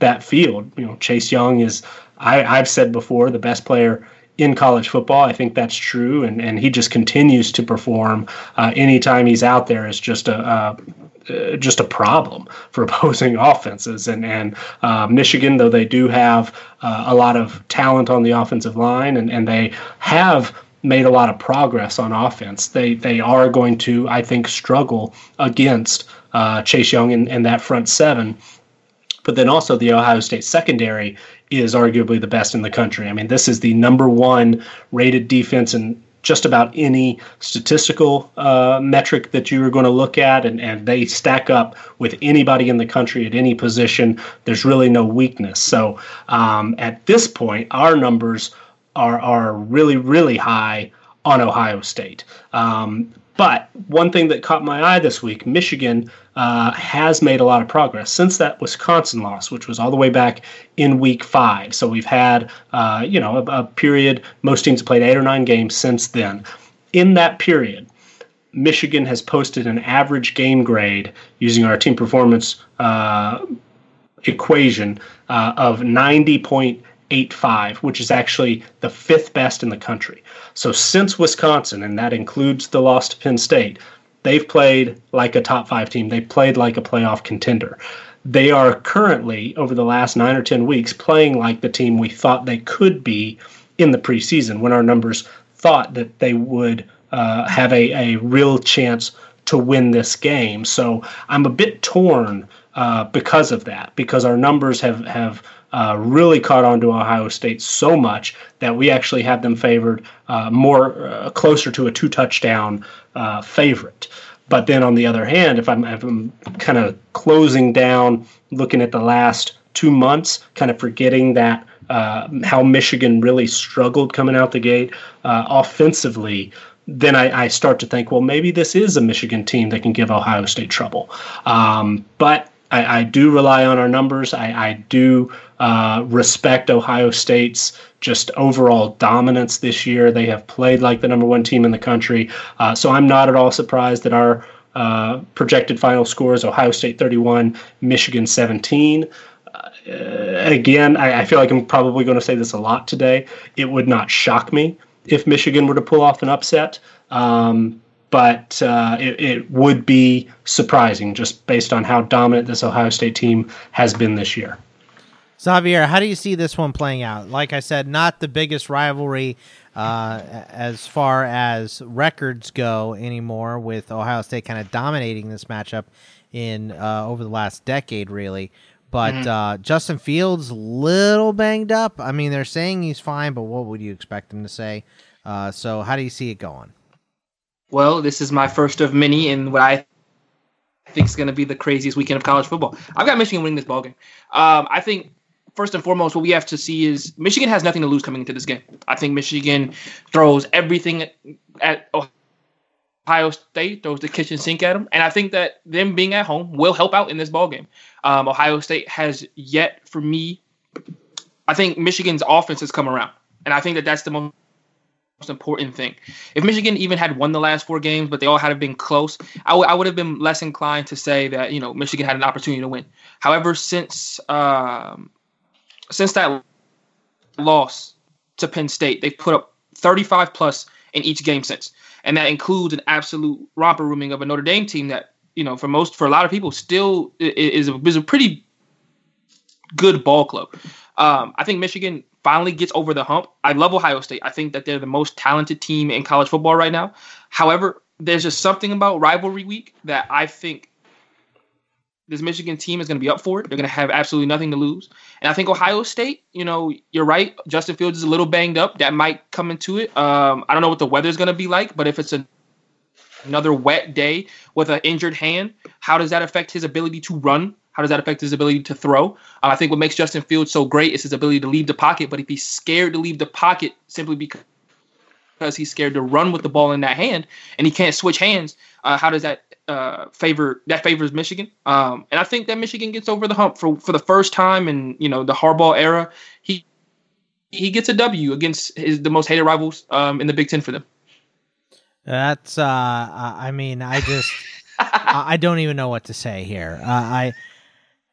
that field. You know, Chase Young is I, I've said before the best player in college football. I think that's true, and, and he just continues to perform. Uh, anytime he's out there, is just a, uh, just a problem for opposing offenses. And and uh, Michigan, though they do have uh, a lot of talent on the offensive line, and, and they have made a lot of progress on offense. They they are going to, I think, struggle against uh, Chase Young and, and that front seven. But then also the Ohio State secondary is arguably the best in the country. I mean, this is the number one rated defense in just about any statistical uh, metric that you are going to look at, and, and they stack up with anybody in the country at any position. There's really no weakness. So um, at this point, our numbers are are really really high on Ohio State. Um, but one thing that caught my eye this week Michigan uh, has made a lot of progress since that Wisconsin loss, which was all the way back in week five. So we've had, uh, you know, a, a period, most teams played eight or nine games since then. In that period, Michigan has posted an average game grade using our team performance uh, equation uh, of 90.8 8.85, which is actually the fifth best in the country. So since Wisconsin, and that includes the loss to Penn State, they've played like a top five team. They played like a playoff contender. They are currently, over the last nine or 10 weeks, playing like the team we thought they could be in the preseason when our numbers thought that they would uh, have a, a real chance to win this game. So I'm a bit torn uh, because of that, because our numbers have, have uh, really caught on to Ohio State so much that we actually had them favored uh, more uh, closer to a two touchdown uh, favorite. But then on the other hand, if I'm, if I'm kind of closing down, looking at the last two months, kind of forgetting that uh, how Michigan really struggled coming out the gate offensively, then I, I, start to think, well, maybe this is a Michigan team that can give Ohio State trouble. Um, but I, I, do rely on our numbers. I, I do uh, respect Ohio State's just overall dominance this year. They have played like the number one team in the country. Uh, so I'm not at all surprised that our uh, projected final score is Ohio State 31, Michigan 17. Uh, again, I, I, feel like I'm probably going to say this a lot today. It would not shock me if Michigan were to pull off an upset. Um, but uh, it, it, would be surprising just based on how dominant this Ohio State team has been this year. Xavier, how do you see this one playing out? Like I said, not the biggest rivalry uh, as far as records go anymore, with Ohio State kind of dominating this matchup in uh, over the last decade, really. But mm-hmm. uh, Justin Fields, little banged up. I mean, they're saying he's fine, but what would you expect him to say? Uh, so, how do you see it going? Well, this is my first of many in what I think is going to be the craziest weekend of college football. I've got Michigan winning this ballgame. Um, I think first and foremost, what we have to see is Michigan has nothing to lose coming into this game. I think Michigan throws everything at Ohio State, throws the kitchen sink at them, and I think that them being at home will help out in this ball game. Um, Ohio State has yet, for me, I think Michigan's offense has come around, and I think that that's the most most important thing. If Michigan even had won the last four games, but they all had been close, I, w- I would have been less inclined to say that you know Michigan had an opportunity to win. However, since um, since that loss to Penn State, they've put up 35 plus in each game since, and that includes an absolute romper rooming of a Notre Dame team that you know for most for a lot of people still is a, is a pretty good ball club. Um, I think Michigan finally gets over the hump. I love Ohio State. I think that they're the most talented team in college football right now. However, there's just something about rivalry week that I think this Michigan team is going to be up for it. They're going to have absolutely nothing to lose. And I think Ohio State, you know, you're right. Justin Fields is a little banged up. That might come into it. Um, I don't know what the weather's going to be like, but if it's a, another wet day with an injured hand, how does that affect his ability to run how does that affect his ability to throw? Uh, I think what makes Justin Fields so great is his ability to leave the pocket. But if he's scared to leave the pocket simply because because he's scared to run with the ball in that hand and he can't switch hands, uh, how does that uh, favor that favors Michigan? Um, and I think that Michigan gets over the hump for for the first time in you know the Harbaugh era. He he gets a W against his the most hated rivals um, in the Big Ten for them. That's uh, I mean I just I don't even know what to say here. Uh, I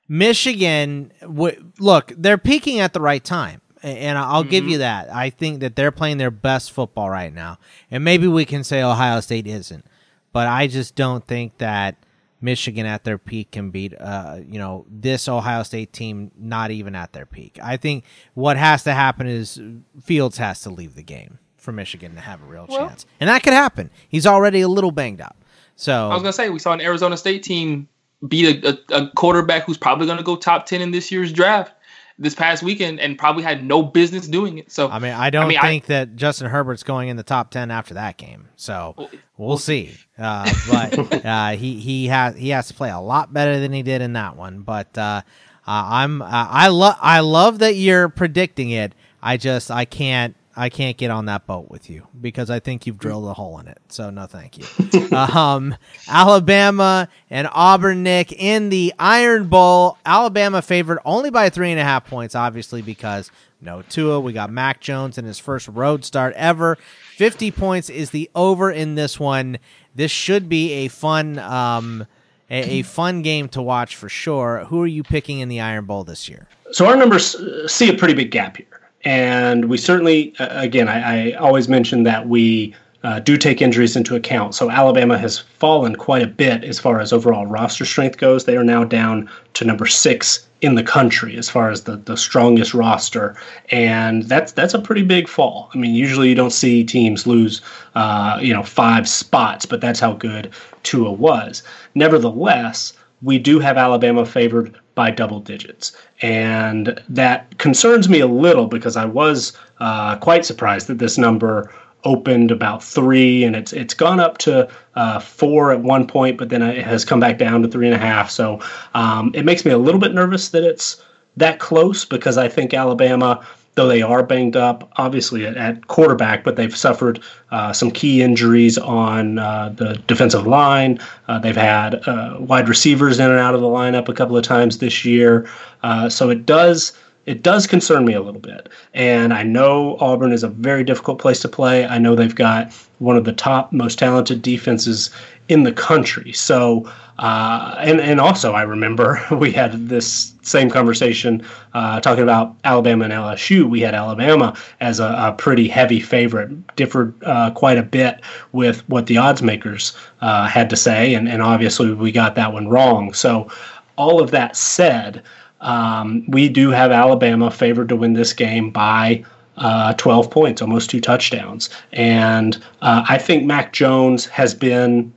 Michigan, w- look, they're peaking at the right time. And I'll mm-hmm. give you that. I think that they're playing their best football right now. And maybe we can say Ohio State isn't. But I just don't think that Michigan at their peak can beat, uh, you know, this Ohio State team not even at their peak. I think what has to happen is Fields has to leave the game for Michigan to have a real well, chance. And that could happen. He's already a little banged up. So I was gonna say we saw an Arizona State team beat a, a, a quarterback who's probably going to go top 10 in this year's draft this past weekend and probably had no business doing it. So I mean, I don't I mean, think I, that Justin Herbert's going in the top ten after that game. So we'll see. Uh, but uh, he he has he has to play a lot better than he did in that one. But uh, uh I'm uh, I love I love that you're predicting it. I just I can't I can't get on that boat with you because I think you've drilled a hole in it. So no, thank you. um, Alabama and Auburn, Nick in the Iron Bowl. Alabama favored only by three and a half points, obviously because no Tua. We got Mac Jones in his first road start ever. Fifty points is the over in this one. This should be a fun. Um, a, a, fun game to watch for sure. Who are you picking in the Iron Bowl this year? So our numbers see a pretty big gap here. And we certainly, uh, again, I, I, always mention that we uh, do take injuries into account. So Alabama has fallen quite a bit as far as overall roster strength goes. They are now down to number six in the country as far as the, the strongest roster, and that's that's a pretty big fall. I mean, usually you don't see teams lose, uh, you know, five spots, but that's how good Tua was. Nevertheless, we do have Alabama favored by double digits. And that concerns me a little because I was uh, quite surprised that this number opened about three and it's it's gone up to uh, four at one point, but then it has come back down to three and a half. So um, it makes me a little bit nervous that it's that close because I think Alabama though they are banged up, obviously at, at quarterback, but they've suffered uh, some key injuries on uh, the defensive line. Uh, they've had uh, wide receivers in and out of the lineup a couple of times this year, uh, so it does it does concern me a little bit. And I know Auburn is a very difficult place to play. I know they've got one of the top, most talented defenses in the country. So, uh, and and also I remember we had this same conversation uh, talking about Alabama and LSU. We had Alabama as a, a pretty heavy favorite, differed uh, quite a bit with what the odds makers uh, had to say, and and obviously we got that one wrong. So, all of that said. Um, we do have Alabama favored to win this game by uh, 12 points, almost two touchdowns. And uh, I think Mac Jones has been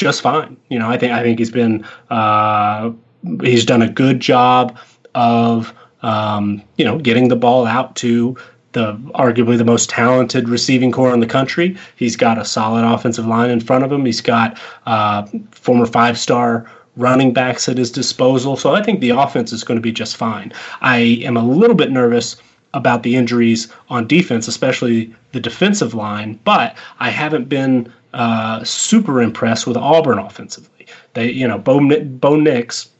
just fine. You know, I think I think he's been uh, he's done a good job of um, you know getting the ball out to the arguably the most talented receiving corps in the country. He's got a solid offensive line in front of him. He's got uh, former five star running backs at his disposal. So I think the offense is going to be just fine. I am a little bit nervous about the injuries on defense, especially the defensive line, but I haven't been uh, super impressed with Auburn offensively. They, you know, Bo, Bo Nix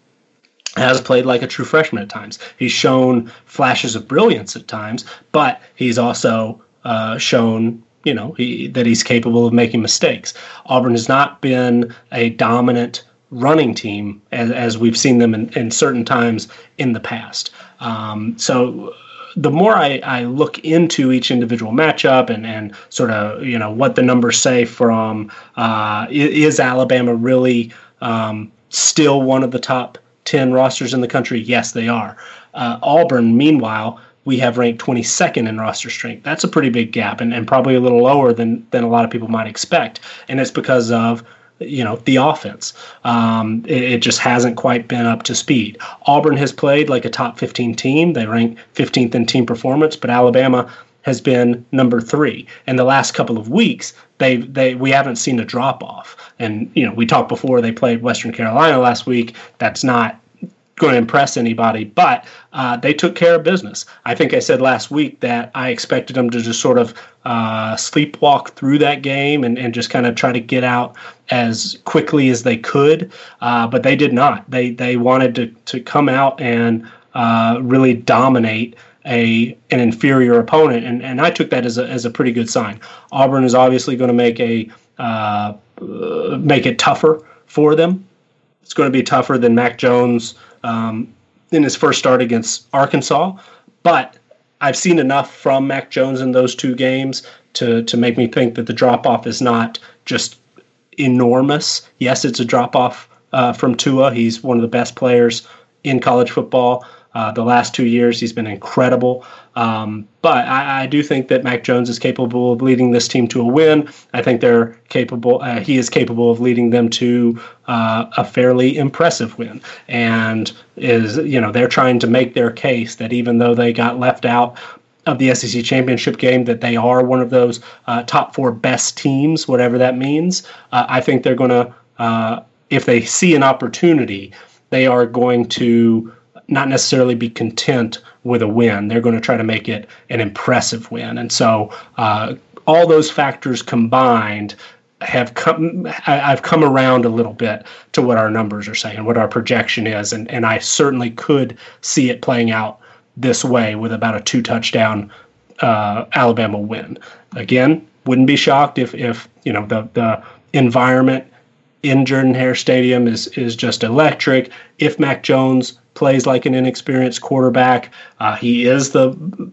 has played like a true freshman at times. He's shown flashes of brilliance at times, but he's also uh, shown you know he, that he's capable of making mistakes. Auburn has not been a dominant running team as, as we've seen them in, in certain times in the past. Um, so the more I, I look into each individual matchup and, and sort of you know what the numbers say from uh, is Alabama really um, still one of the top 10 rosters in the country? Yes, they are. Uh, Auburn, meanwhile, we have ranked 22nd in roster strength. That's a pretty big gap and, and probably a little lower than, than a lot of people might expect. And it's because of you know the offense. Um, it, it, just hasn't quite been up to speed. Auburn has played like a top 15 team. They rank 15th in team performance, but Alabama has been number three. And the last couple of weeks, they they we haven't seen a drop off. And you know we talked before they played Western Carolina last week. That's not going to impress anybody, but uh, they took care of business. I think I said last week that I expected them to just sort of uh, sleepwalk through that game and, and just kind of try to get out as quickly as they could, uh, but they did not. They they wanted to to come out and uh, really dominate a an inferior opponent, and, and I took that as a as a pretty good sign. Auburn is obviously going to make a uh, make it tougher for them. It's going to be tougher than Mac Jones um, in his first start against Arkansas. But I've seen enough from Mac Jones in those two games to to make me think that the drop off is not just enormous. Yes, it's a drop off uh, from Tua. He's one of the best players in college football. Uh, the last two years, he's been incredible. Um, but I, I, do think that Mac Jones is capable of leading this team to a win. I think they're capable. Uh, he is capable of leading them to uh, a fairly impressive win. And is you know they're trying to make their case that even though they got left out of the SEC championship game, that they are one of those uh, top four best teams, whatever that means. Uh, I think they're going to, uh, if they see an opportunity, they are going to not necessarily be content with a win. They're going to try to make it an impressive win. And so uh, all those factors combined have come I've come around a little bit to what our numbers are saying, what our projection is, and, and I certainly could see it playing out this way with about a two touchdown uh, Alabama win. Again, wouldn't be shocked if if you know the the environment in Jordan Hare Stadium is is just electric. If Mac Jones plays like an inexperienced quarterback. Uh, he is the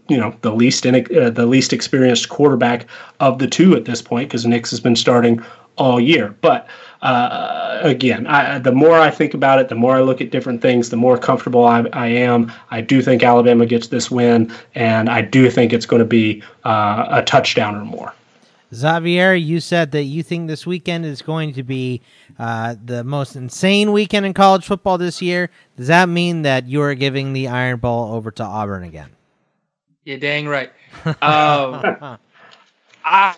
you know the least in, uh, the least experienced quarterback of the two at this point because Nix has been starting all year. But uh, again, I, the more I think about it, the more I look at different things, the more comfortable I, I am. I do think Alabama gets this win, and I do think it's going to be uh, a touchdown or more. Xavier, you said that you think this weekend is going to be uh, the most insane weekend in college football this year. Does that mean that you are giving the Iron Bowl over to Auburn again? Yeah, dang right. Um, I,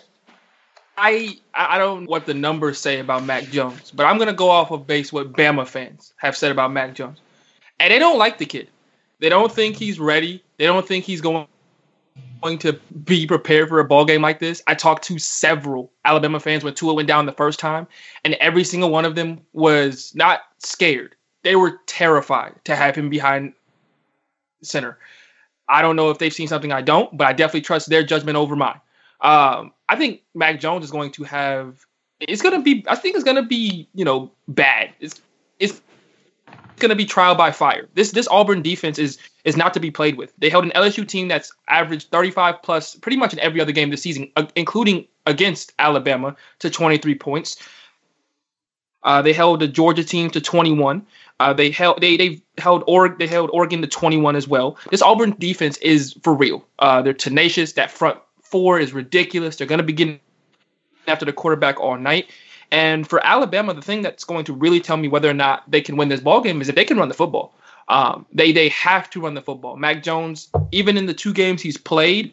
I, I don't know what the numbers say about Mac Jones, but I'm gonna go off of base what Bama fans have said about Mac Jones, and they don't like the kid. They don't think he's ready. They don't think he's going going to be prepared for a ball game like this. I talked to several Alabama fans when Tua went down the first time, and every single one of them was not scared. They were terrified to have him behind center. I don't know if they've seen something I don't, but I definitely trust their judgment over mine. Um, I think Mac Jones is going to have. It's going to be. I think it's going to be. You know, bad. It's it's going to be trial by fire. This this Auburn defense is is not to be played with. They held an LSU team that's averaged 35 plus pretty much in every other game this season, uh, including against Alabama to 23 points. Uh, they held the Georgia team to 21. Uh, they held they they held or they held Oregon to 21 as well. This Auburn defense is for real. Uh, they're tenacious. That front four is ridiculous. They're going to be getting after the quarterback all night. And for Alabama, the thing that's going to really tell me whether or not they can win this ball game is if they can run the football. Um, they they have to run the football. Mac Jones, even in the two games he's played,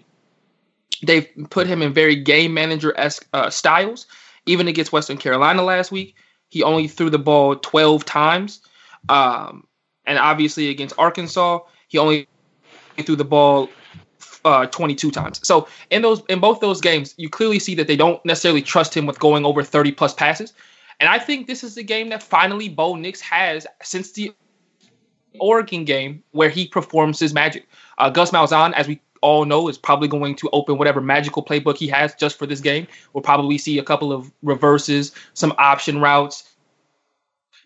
they've put him in very game manager esque uh, styles. Even against Western Carolina last week, he only threw the ball 12 times. Um, and obviously against Arkansas, he only threw the ball uh, 22 times. So in those in both those games, you clearly see that they don't necessarily trust him with going over 30 plus passes. And I think this is the game that finally Bo Nix has since the Oregon game where he performs his magic. Uh, Gus Malzahn, as we all know is probably going to open whatever magical playbook he has just for this game. We'll probably see a couple of reverses, some option routes,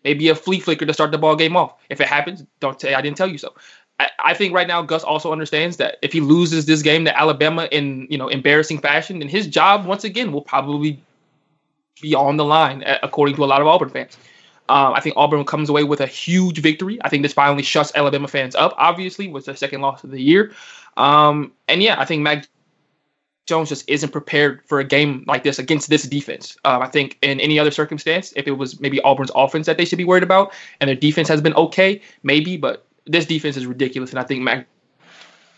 maybe a flea flicker to start the ball game off. If it happens, don't say I didn't tell you so. I, think right now Gus also understands that if he loses this game to Alabama in you know embarrassing fashion, then his job once again will probably be on the line, according to a lot of Auburn fans. Um, I think Auburn comes away with a huge victory. I think this finally shuts Alabama fans up. Obviously, was their second loss of the year, um, and yeah, I think Mac Jones just isn't prepared for a game like this against this defense. Um, I think in any other circumstance, if it was maybe Auburn's offense that they should be worried about, and their defense has been okay, maybe, but this defense is ridiculous, and I think Mac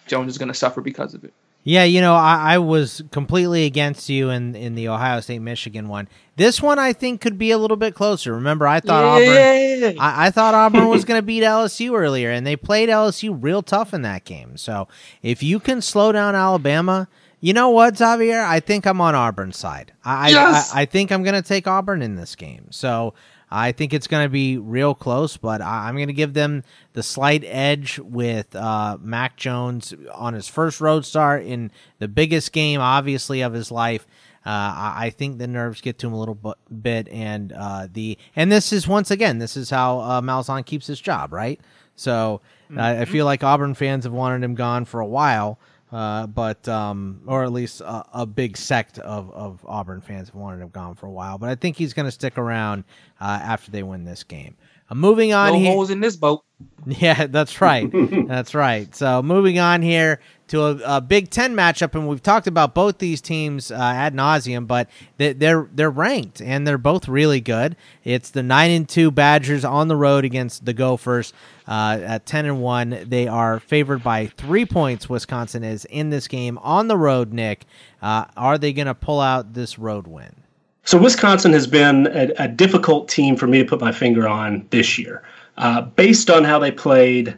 Jones is going to suffer because of it. Yeah, you know, I, I, was completely against you in in the Ohio State Michigan one. This one, I think, could be a little bit closer. Remember, I thought. Auburn, I, I, thought Auburn was going to beat LSU earlier, and they played LSU real tough in that game. So, if you can slow down Alabama, you know what, Xavier? I think I'm on Auburn's side. I yes! I, I think I'm going to take Auburn in this game. So, I think it's going to be real close, but I'm going to give them the slight edge with uh, Mac Jones on his first road start in the biggest game, obviously, of his life. Uh, I think the nerves get to him a little bit, and uh, the and this is once again this is how uh, Malzahn keeps his job, right? So mm-hmm. I feel like Auburn fans have wanted him gone for a while. Uh, but um, or at least a, a, big sect of, of Auburn fans have wanted him gone for a while. But I think he's going to stick around uh, after they win this game. Uh, moving on, no holes in this boat. Yeah, that's right. that's right. So moving on here to a, a, Big Ten matchup, and we've talked about both these teams uh, ad nauseum, but they, they're they're ranked and they're both really good. It's the nine and two Badgers on the road against the Gophers uh, at ten and one. They are favored by three points. Wisconsin is in this game on the road. Nick, uh, are they going to pull out this road win? So Wisconsin has been a, a, difficult team for me to put my finger on this year, uh, based on how they played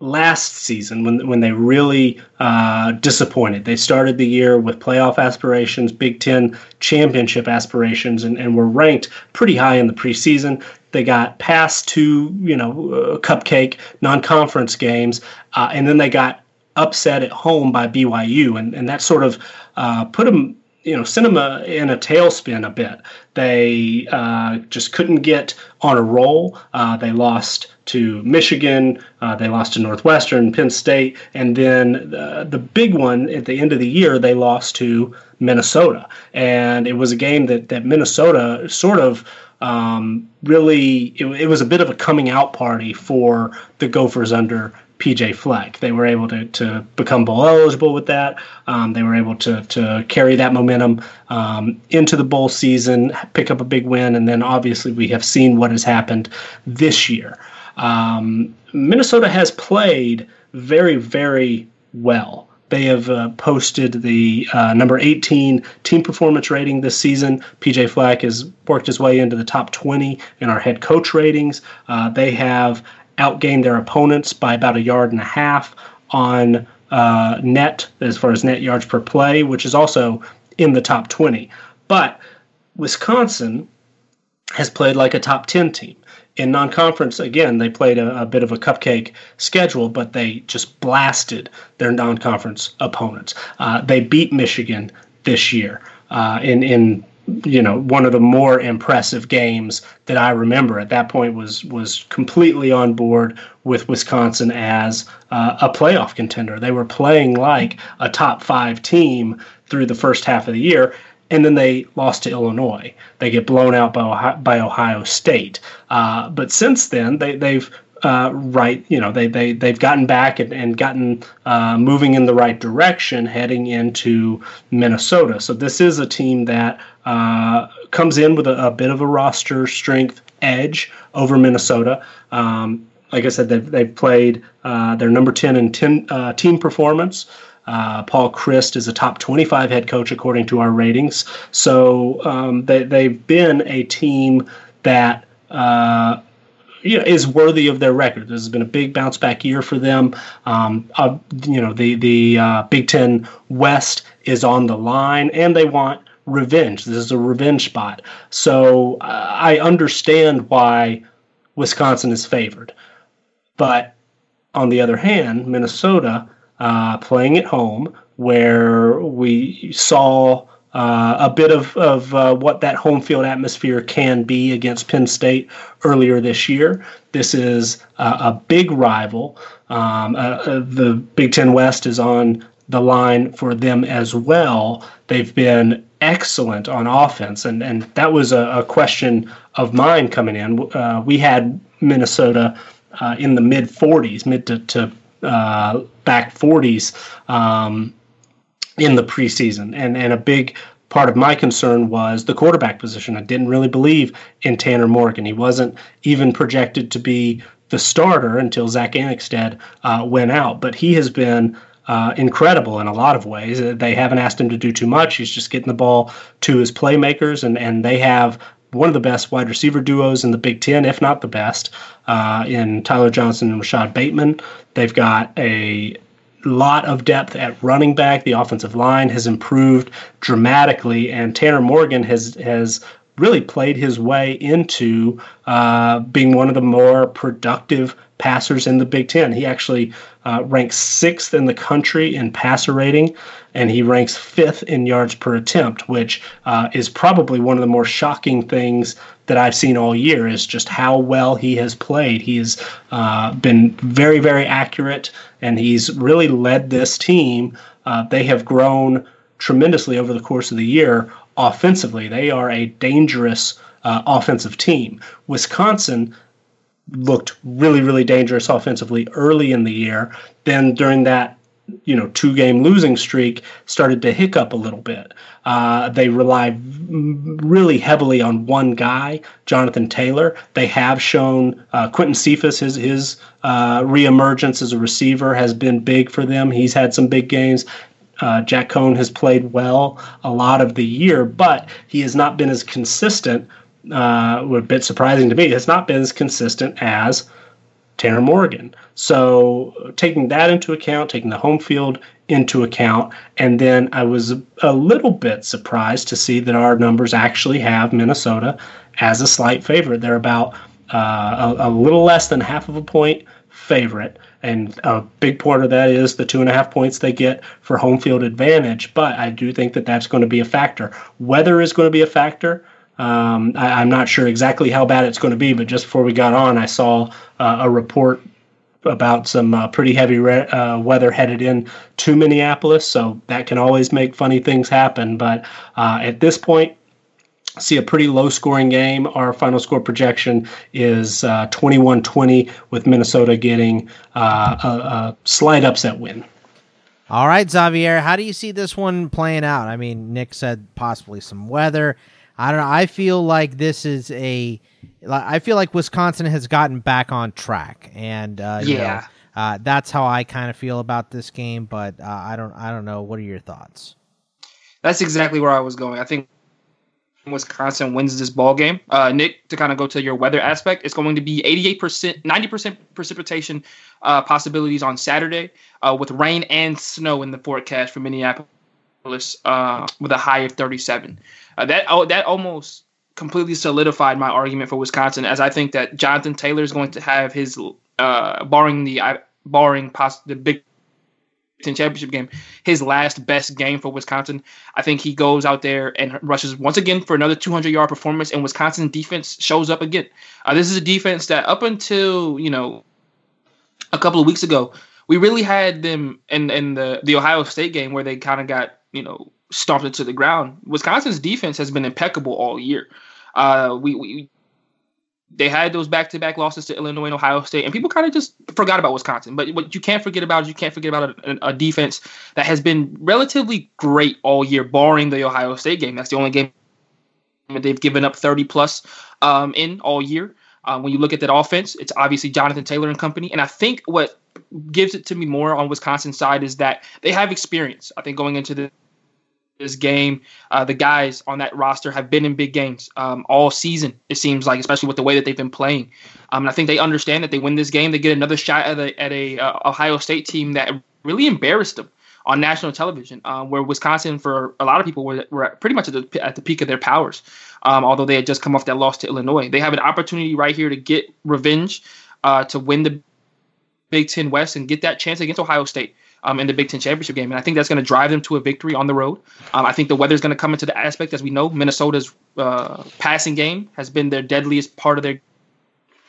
last season when when they really uh, disappointed. They started the year with playoff aspirations, Big Ten championship aspirations, and, and were ranked pretty high in the preseason. They got past two, you know, uh, cupcake non-conference games, uh, and then they got upset at home by BYU, and and that sort of uh, put them you know, cinema in a tailspin a bit. They uh, just couldn't get on a roll. Uh, they lost to Michigan, uh, they lost to Northwestern, Penn State, and then uh, the big one at the end of the year, they lost to Minnesota. And it was a game that, that Minnesota sort of um, really, it, it was a bit of a coming out party for the Gophers under PJ Fleck. They were able to, to become bowl eligible with that. Um, they were able to, to carry that momentum um, into the bowl season, pick up a big win, and then obviously we have seen what has happened this year. Um, Minnesota has played very, very well. They have uh, posted the uh, number 18 team performance rating this season. PJ Fleck has worked his way into the top 20 in our head coach ratings. Uh, they have outgained their opponents by about a yard and a half on uh, net as far as net yards per play, which is also in the top 20. But Wisconsin has played like a top 10 team. In non conference, again, they played a, a, bit of a cupcake schedule, but they just blasted their non conference opponents. Uh, they beat Michigan this year uh, in, in you know one of the more impressive games that I remember at that point was was completely on board with Wisconsin as uh, a playoff contender. They were playing like a top five team through the first half of the year, and then they lost to Illinois. They get blown out by Ohio, by Ohio State. Uh, but since then, they they've uh, right, you know, they, they, they've gotten back and, and gotten uh, moving in the right direction heading into Minnesota. So this is a team that uh, comes in with a, a, bit of a roster strength edge over Minnesota. Um, like I said, they've, they've played uh, their number 10 in 10, uh, team performance. Uh, Paul Chryst is a top 25 head coach according to our ratings. So um, they, they've been a team that uh, you know, is worthy of their record. This has been a big bounce back year for them. Um, uh, you know, the the uh, Big Ten West is on the line, and they want revenge. This is a revenge spot. So uh, I understand why Wisconsin is favored, but on the other hand, Minnesota uh, playing at home, where we saw uh, a bit of, of uh, what that home field atmosphere can be against Penn State earlier this year. This is uh, a big rival. Um, uh, uh, the Big Ten West is on the line for them as well. They've been excellent on offense, and, and that was a, a question of mine coming in. Uh, we had Minnesota in the mid 40s, mid to, to back 40s. Um, in the preseason. And and a big part of my concern was the quarterback position. I didn't really believe in Tanner Morgan. He wasn't even projected to be the starter until Zack Annexstad uh, went out. But he has been uh, incredible in a lot of ways. They haven't asked him to do too much. He's just getting the ball to his playmakers, and, and they have one of the best wide receiver duos in the Big Ten, if not the best, uh, in Tyler Johnson and Rashod Bateman. They've got a lot of depth at running back. The offensive line has improved dramatically, and Tanner Morgan has has really played his way into uh, being one of the more productive passers in the Big Ten. He actually uh, ranks sixth in the country in passer rating, and he ranks fifth in yards per attempt, which uh, is probably one of the more shocking things that I've seen all year. Is just how well he has played. He has uh, been very, very accurate, and he's really led this team. Uh, they have grown tremendously over the course of the year offensively. They are a dangerous uh, offensive team. Wisconsin looked really, really dangerous offensively early in the year. Then during that you know two game losing streak started to hiccup a little bit. Uh, they rely really heavily on one guy, Jonathan Taylor. They have shown uh, Quintez Cephus his his uh, reemergence as a receiver has been big for them. He's had some big games. Uh, Jack Coan has played well a lot of the year, but he has not been as consistent uh, a bit surprising to me, has not been as consistent as Tanner Morgan. So taking that into account, taking the home field into account, and then I was a little bit surprised to see that our numbers actually have Minnesota as a slight favorite. They're about uh, a, a, little less than half of a point favorite. And a big part of that is the two and a half points they get for home field advantage. But I do think that that's going to be a factor. Weather is going to be a factor. Um, I, am not sure exactly how bad it's going to be, but just before we got on, I saw uh, a report about some uh, pretty heavy re- uh, weather headed in to Minneapolis. So that can always make funny things happen. But uh, at this point, see a pretty low scoring game. Our final score projection is uh, 21 20, with Minnesota getting uh, a, a slight upset win. All right, Xavier, how do you see this one playing out? I mean, Nick said possibly some weather. I don't know. I feel like this is a. I feel like Wisconsin has gotten back on track, and uh, yeah, know, uh, that's how I kind of feel about this game. But uh, I don't. I don't know. What are your thoughts? That's exactly where I was going. I think Wisconsin wins this ball game. Uh, Nick, to kind of go to your weather aspect, it's going to be 88%, 90% precipitation uh, possibilities on Saturday, uh, with rain and snow in the forecast for Minneapolis, uh, with a high of 37. Uh, that oh, that almost completely solidified my argument for Wisconsin, as I think that Jonathan Taylor is going to have his, uh, barring the barring poss- the Big Ten championship game, his last best game for Wisconsin. I think he goes out there and rushes once again for another 200 yard performance, and Wisconsin defense shows up again. Uh, this is a defense that up until you know a couple of weeks ago, we really had them in in the the Ohio State game where they kind of got you know stomped into the ground. Wisconsin's defense has been impeccable all year. Uh, we, we they had those back-to-back losses to Illinois and Ohio State, and people kind of just forgot about Wisconsin. But what you can't forget about is you can't forget about a, a, defense that has been relatively great all year, barring the Ohio State game. That's the only game that they've given up 30 plus um, in all year. Um, when you look at that offense, it's obviously Jonathan Taylor and company. And I think what gives it to me more on Wisconsin side is that they have experience. I think going into the this game. Uh, the guys on that roster have been in big games um, all season. It seems like, especially with the way that they've been playing. Um, and I think they understand that they win this game, they get another shot at a, at a uh, Ohio State team that really embarrassed them on national television. Um, where Wisconsin, for a lot of people, were, were pretty much at the, at the peak of their powers. Um, although they had just come off that loss to Illinois, they have an opportunity right here to get revenge, uh, to win the Big Ten West and get that chance against Ohio State. um, in the Big Ten championship game, and I think that's going to drive them to a victory on the road. Um, I think the weather is going to come into the aspect, as we know, Minnesota's uh, passing game has been their deadliest part of their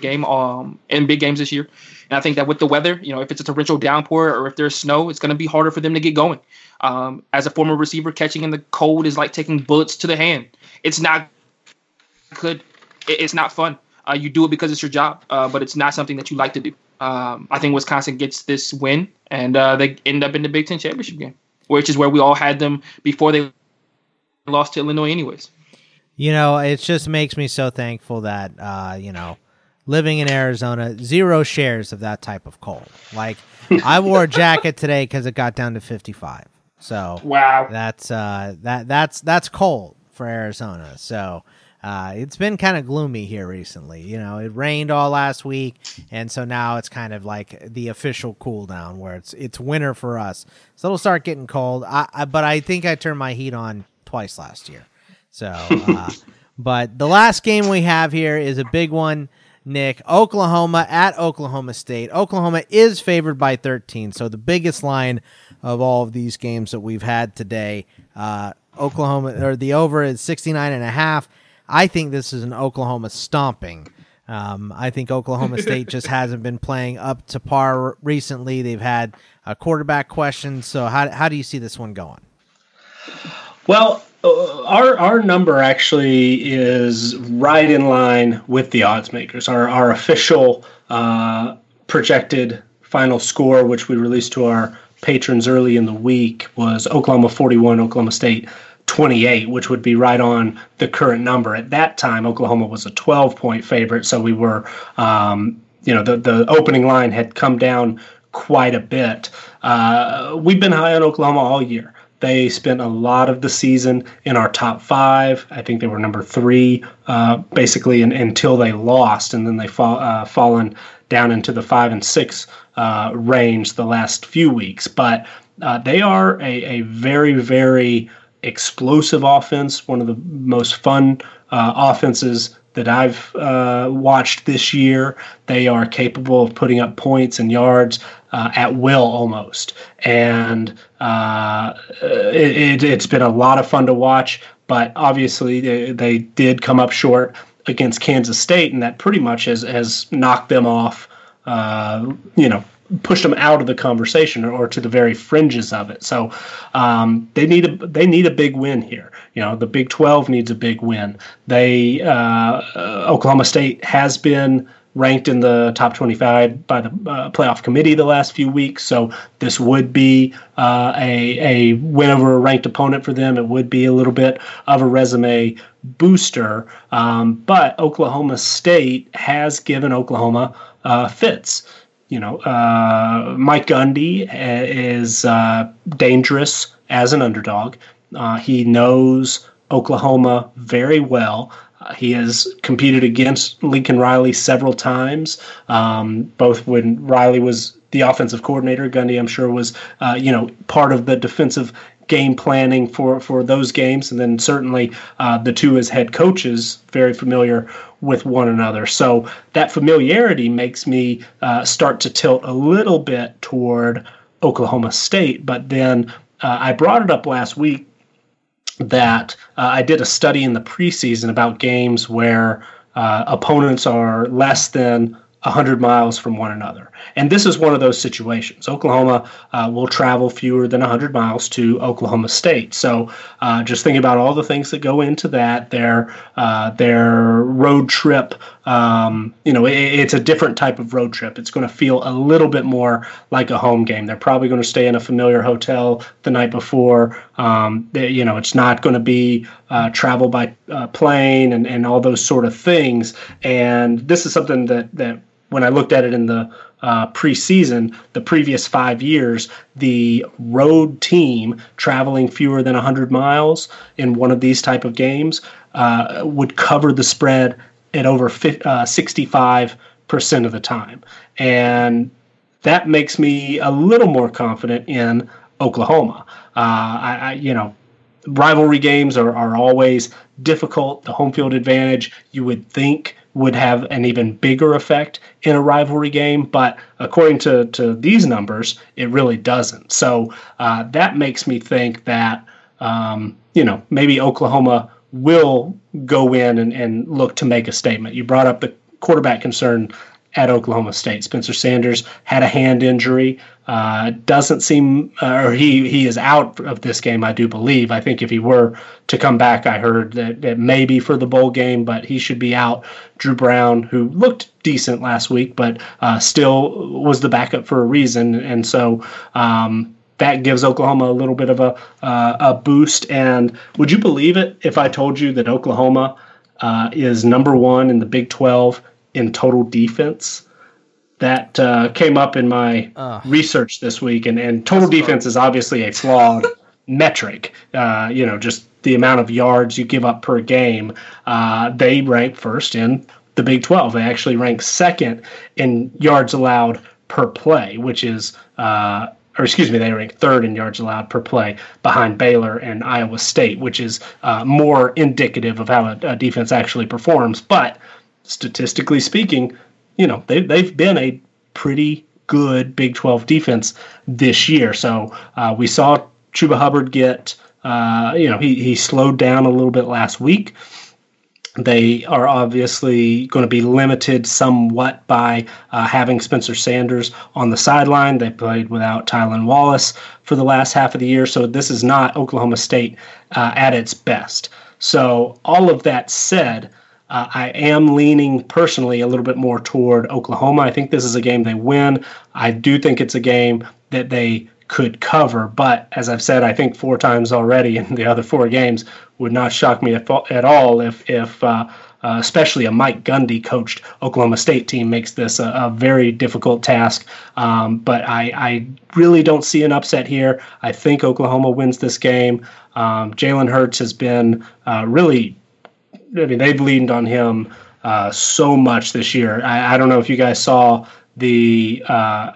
game um, in big games this year. And I think that with the weather, you know, if it's a torrential downpour or if there's snow, it's going to be harder for them to get going. Um, as a former receiver, catching in the cold is like taking bullets to the hand. It's not good. It's not fun. Uh, you do it because it's your job, uh, but it's not something that you like to do. Um, I think Wisconsin gets this win, and uh, they end up in the Big Ten championship game, which is where we all had them before they lost to Illinois, anyways. You know, it just makes me so thankful that uh, you know living in Arizona, zero shares of that type of cold. Like I wore a jacket today because it got down to 55. So wow, that's uh, that that's that's cold for Arizona. So uh, it's been kind of gloomy here recently. You know, it rained all last week, and so now it's kind of like the official cool down where it's it's winter for us. So it'll start getting cold. I, I but I think I turned my heat on twice last year. So, uh, but the last game we have here is a big one. Nick, Oklahoma at Oklahoma State. Oklahoma is favored by 13, so the biggest line of all of these games that we've had today. Uh, Oklahoma or the over is 69 and a half. I think this is an Oklahoma stomping. Um, I think Oklahoma State just hasn't been playing up to par recently. They've had a quarterback question. So how how do you see this one going? Well, uh, our our number actually is right in line with the odds makers. Our our official uh, projected final score, which we released to our patrons early in the week, was Oklahoma 41, Oklahoma State 28, which would be right on the current number. At that time, Oklahoma was a 12 point favorite, so we were, um, you know, the the opening line had come down quite a bit. Uh, we've been high on Oklahoma all year. They spent a lot of the season in our top five. I think they were number three, uh, basically, in, until they lost, and then they fall uh, fallen down into the five and six uh, range the last few weeks. But uh, they are a, a very, very explosive offense, one of the most fun uh, offenses that I've uh, watched this year. They are capable of putting up points and yards uh, at will almost. And uh, it, has been a lot of fun to watch, but obviously they, they, did come up short against Kansas State, and that pretty much has, has knocked them off, uh, you know, pushed them out of the conversation or, or to the very fringes of it. So um, they need a they need a big win here. You know, the Big Twelve needs a big win. They uh, Oklahoma State has been ranked in the top 25 by the uh, playoff committee the last few weeks. So this would be uh, a, a win over a ranked opponent for them. It would be a little bit of a resume booster. Um, but Oklahoma State has given Oklahoma uh, fits. You know, uh, Mike Gundy uh, is uh, dangerous as an underdog. he knows Oklahoma very well. Uh, he has competed against Lincoln Riley several times, um, both when Riley was the offensive coordinator. Gundy, I'm sure, was uh, you know part of the defensive game planning for for those games, and then certainly uh, the two as head coaches very familiar with one another. So that familiarity makes me uh, start to tilt a little bit toward Oklahoma State, but then. Uh, I brought it up last week that uh, I did a study in the preseason about games where uh, opponents are less than 100 miles from one another. And this is one of those situations. Oklahoma uh, will travel fewer than 100 miles to Oklahoma State. So uh, just think about all the things that go into that. Their uh, their road trip, um, you know, it, it's a different type of road trip. It's going to feel a little bit more like a home game. They're probably going to stay in a familiar hotel the night before. Um, they, you know, it's not going to be uh, travel by uh, plane and, and all those sort of things. And this is something that that when I looked at it in the uh, preseason, the previous five years, the road team traveling fewer than 100 miles in one of these type of games uh, would cover the spread at over uh, 65% of the time. And that makes me a little more confident in Oklahoma. Uh, I, I, you know, rivalry games are, are always difficult. The home field advantage, you would think, would have an even bigger effect in a rivalry game. But according to, to these numbers, it really doesn't. So uh, that makes me think that, um, you know, maybe Oklahoma will go in and, and look to make a statement. You brought up the quarterback concern at Oklahoma State. Spencer Sanders had a hand injury. Uh, doesn't seem, uh, or he he is out of this game. I do believe. I think if he were to come back, I heard that, that maybe for the bowl game, but he should be out. Dru Brown, who looked decent last week, but uh, still was the backup for a reason, and so. Um, that gives Oklahoma a little bit of a uh, a boost. And would you believe it if I told you that Oklahoma uh, is number one in the Big 12 in total defense. That uh, came up in my uh, research this week, and, and total defense is obviously a flawed metric. Uh, you know, just the amount of yards you give up per game. Uh, they rank first in the Big 12. They actually rank second in yards allowed per play, which is uh, or excuse me, they rank third in yards allowed per play behind Baylor and Iowa State, which is uh, more indicative of how a, a, defense actually performs. But statistically speaking, you know, they, they've been a pretty good Big 12 defense this year. So uh, we saw Chuba Hubbard get, uh, you know, he, he slowed down a little bit last week. They are obviously going to be limited somewhat by uh, having Spencer Sanders on the sideline. They played without Tylan Wallace for the last half of the year, so this is not Oklahoma State uh, at its best. So, all of that said, uh, I am leaning personally a little bit more toward Oklahoma. I think this is a game they win. I do think it's a game that they could cover. But as I've said, I think four times already in the other four games would not shock me at all if, if uh, uh, especially a Mike Gundy coached Oklahoma State team makes this a, a very difficult task. Um, but I, I, really don't see an upset here. I think Oklahoma wins this game. Um, Jalen Hurts has been uh, really I mean, they've leaned on him uh, so much this year. I, I, don't know if you guys saw the uh,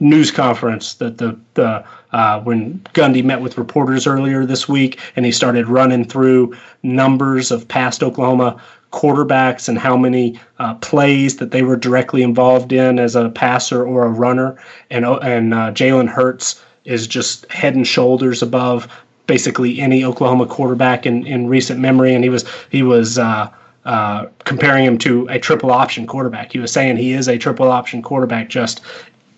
news conference that the the uh, when Gundy met with reporters earlier this week, and he started running through numbers of past Oklahoma quarterbacks and how many uh, plays that they were directly involved in as a passer or a runner, and and uh, Jalen Hurts is just head and shoulders above basically any Oklahoma quarterback in, in recent memory, and he was he was uh, uh, comparing him to a triple option quarterback. He was saying he is a triple option quarterback. Just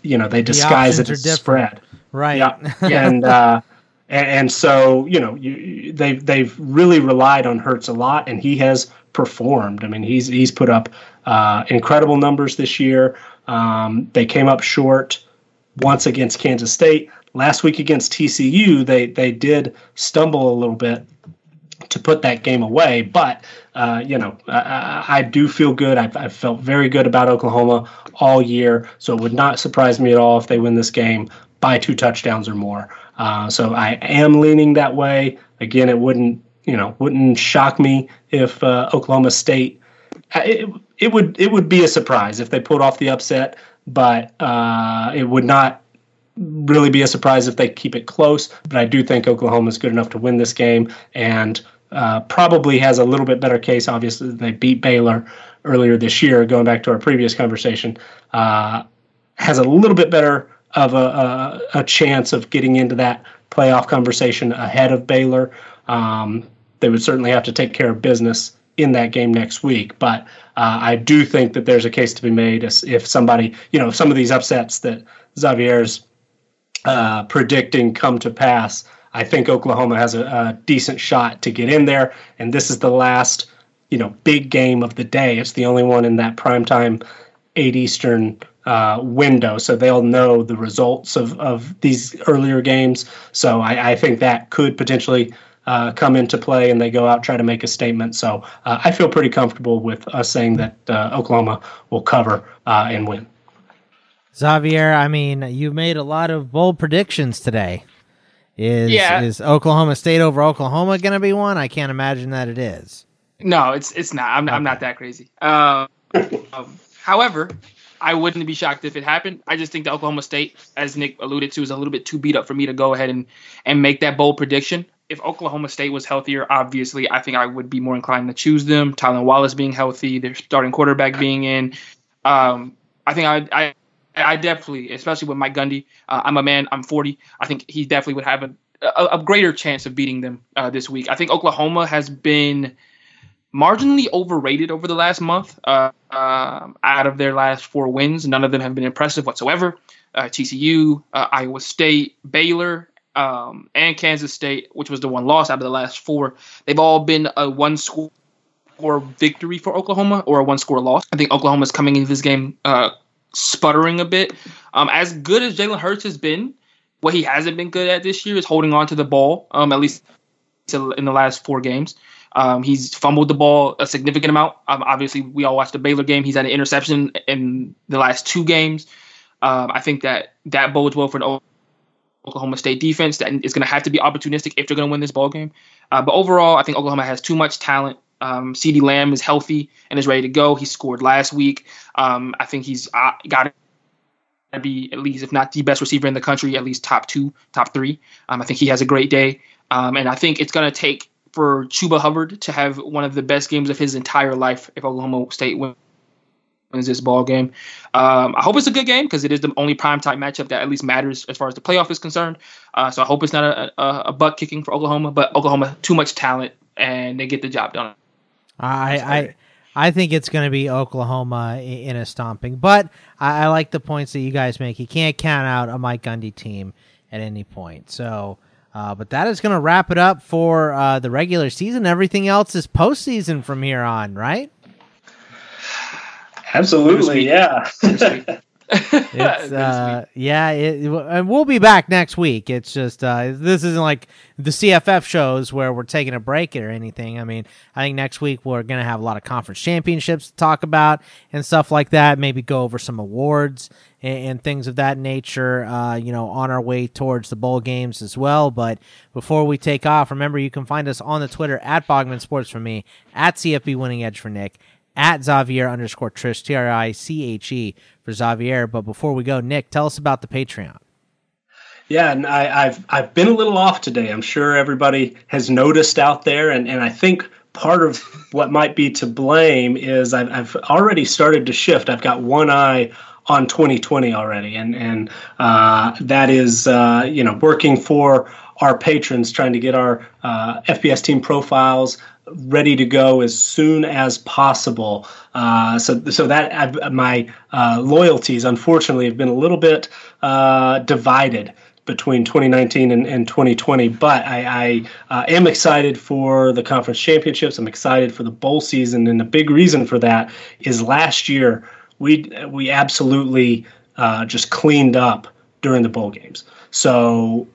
you know they disguise the it as spread, right? Yeah, and. Uh, and, and so you know you, they've they've really relied on Hurts a lot, and he has performed. I mean, he's he's put up uh, incredible numbers this year. Um, they came up short once against Kansas State last week against TCU, they they did stumble a little bit to put that game away. But uh, you know, I, I, do feel good. I've, I've, felt very good about Oklahoma all year, so it would not surprise me at all if they win this game by two touchdowns or more. Uh, so I am leaning that way. Again, it wouldn't you know wouldn't shock me if uh, Oklahoma State. Uh, it, it would it would be a surprise if they pulled off the upset, but uh, it would not really be a surprise if they keep it close. But I do think Oklahoma is good enough to win this game and uh, probably has a little bit better case. Obviously, they beat Baylor earlier this year. Going back to our previous conversation, uh, has a little bit better of a, a, a, chance of getting into that playoff conversation ahead of Baylor. Um, they would certainly have to take care of business in that game next week. But uh, I do think that there's a case to be made if somebody, you know, some of these upsets that Xavier's uh, predicting come to pass, I think Oklahoma has a, a, decent shot to get in there. And this is the last, you know, big game of the day. It's the only one in that primetime eight Eastern uh, window, so they'll know the results of of these earlier games. So I, I think that could potentially. Uh, come into play and they go out try to make a statement. So uh, I feel pretty comfortable with us saying that uh, Oklahoma will cover and win. Xavier, I mean, you made a lot of bold predictions today. Is yeah. is Oklahoma State over Oklahoma going to be one? I can't imagine that it is. No, it's it's not. I'm, okay. I'm not that crazy. Um, um, however, I wouldn't be shocked if it happened. I just think that Oklahoma State, as Nick alluded to, is a little bit too beat up for me to go ahead and and make that bold prediction. if Oklahoma State was healthier, obviously, I think I would be more inclined to choose them. Tylan Wallace being healthy, their starting quarterback being in. Um, I think I, I, I definitely, especially with Mike Gundy, uh, I'm a man. I'm 40. I think he definitely would have a, a, a greater chance of beating them uh, this week. I think Oklahoma has been marginally overrated over the last month. Uh, uh, out of their last four wins, none of them have been impressive whatsoever. Uh, TCU, uh, Iowa State, Baylor, um, and Kansas State, which was the one loss out of the last four, they've all been a one score victory for Oklahoma or a one score loss. I think Oklahoma's coming into this game uh, sputtering a bit. Um, as good as Jalen Hurts has been, what he hasn't been good at this year is holding on to the ball, um, at least in the last four games. Um, he's fumbled the ball a significant amount. Um, obviously, we all watched the Baylor game. He's had an interception in the last two games. Um, I think that that bodes well for the Oklahoma State defense that is going to have to be opportunistic if they're going to win this ball game. Uh, but overall, I think Oklahoma has too much talent. Um, CeeDee Lamb is healthy and is ready to go. He scored last week. Um, I think he's uh, got to be at least, if not the best receiver in the country, at least top two, top three. Um, I think he has a great day. Um, and I think it's going to take for Chuba Hubbard to have one of the best games of his entire life if Oklahoma State wins wins this ball game. Um, I hope it's a good game because it is the only prime time matchup that at least matters as far as the playoff is concerned. Uh, so I hope it's not a, a, a, butt kicking for Oklahoma, but Oklahoma too much talent and they get the job done. I I I think it's going to be Oklahoma in a stomping, but I, I, like the points that you guys make. You can't count out a Mike Gundy team at any point. So. Uh, but that is going to wrap it up for uh, the regular season. Everything else is postseason from here on, right? Absolutely, yeah. it's uh, yeah, it, and we'll be back next week. It's just uh, this isn't like the CFF shows where we're taking a break or anything. I mean, I think next week we're gonna have a lot of conference championships to talk about and stuff like that. Maybe go over some awards and, and things of that nature. Uh, you know, on our way towards the bowl games as well. But before we take off, remember you can find us on the Twitter at Bogman Sports for me, at CFB Winning Edge for Nick at Xavier underscore Triche, T R I C H E for Xavier. But before we go, Nick, tell us about the Patreon. Yeah, and I, have I've been a little off today. I'm sure everybody has noticed out there, and, and I think part of what might be to blame is I've, I've already started to shift. I've got one eye on 2020 already, and and uh, that is uh, you know working for our patrons, trying to get our uh, FBS team profiles ready to go as soon as possible. Uh, so, so that I've, my uh, loyalties, unfortunately, have been a little bit uh, divided between 2019 and, and 2020. But I, I uh, am excited for the conference championships. I'm excited for the bowl season, and the big reason for that is last year we we absolutely uh, just cleaned up during the bowl games. So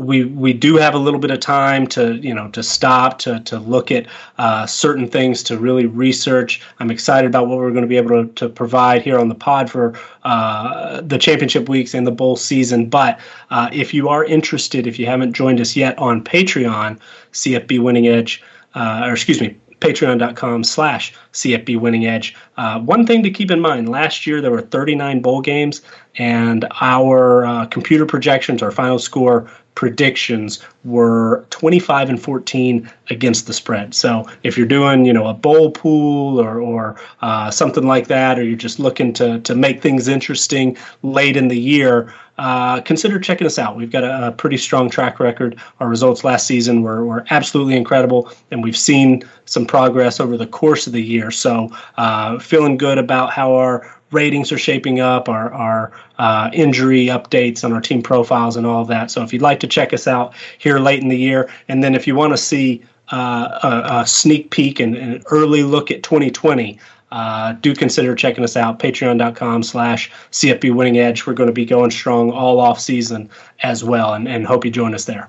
we we do have a little bit of time to you know to stop to to look at uh, certain things to really research. I'm excited about what we're going to be able to, to provide here on the pod for uh, the championship weeks and the bowl season. But uh, if you are interested, if you haven't joined us yet on Patreon, CFB Winning Edge, uh, or excuse me, patreon.com slash CFB Winning Edge. Uh, one thing to keep in mind last year there were 39 bowl games, and our uh, computer projections, our final score predictions were 25 and 14 against the spread. So if you're doing, you know, a bowl pool or, or uh, something like that, or you're just looking to, to make things interesting late in the year, uh, consider checking us out. We've got a, a, pretty strong track record. Our results last season were, were absolutely incredible, and we've seen some progress over the course of the year. So, uh, feeling good about how our ratings are shaping up, our, our uh, injury updates on our team profiles, and all that. So, if you'd like to check us out here late in the year, and then if you want to see uh, a, a, sneak peek and an early look at 2020, uh, do consider checking us out patreon.com slash cfb winning edge. We're going to be going strong all off season as well and, and hope you join us there.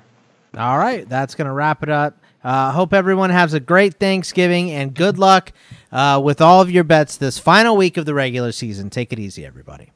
All right that's going to wrap it up uh, hope everyone has a great thanksgiving and good luck uh, with all of your bets this final week of the regular season. Take it easy everybody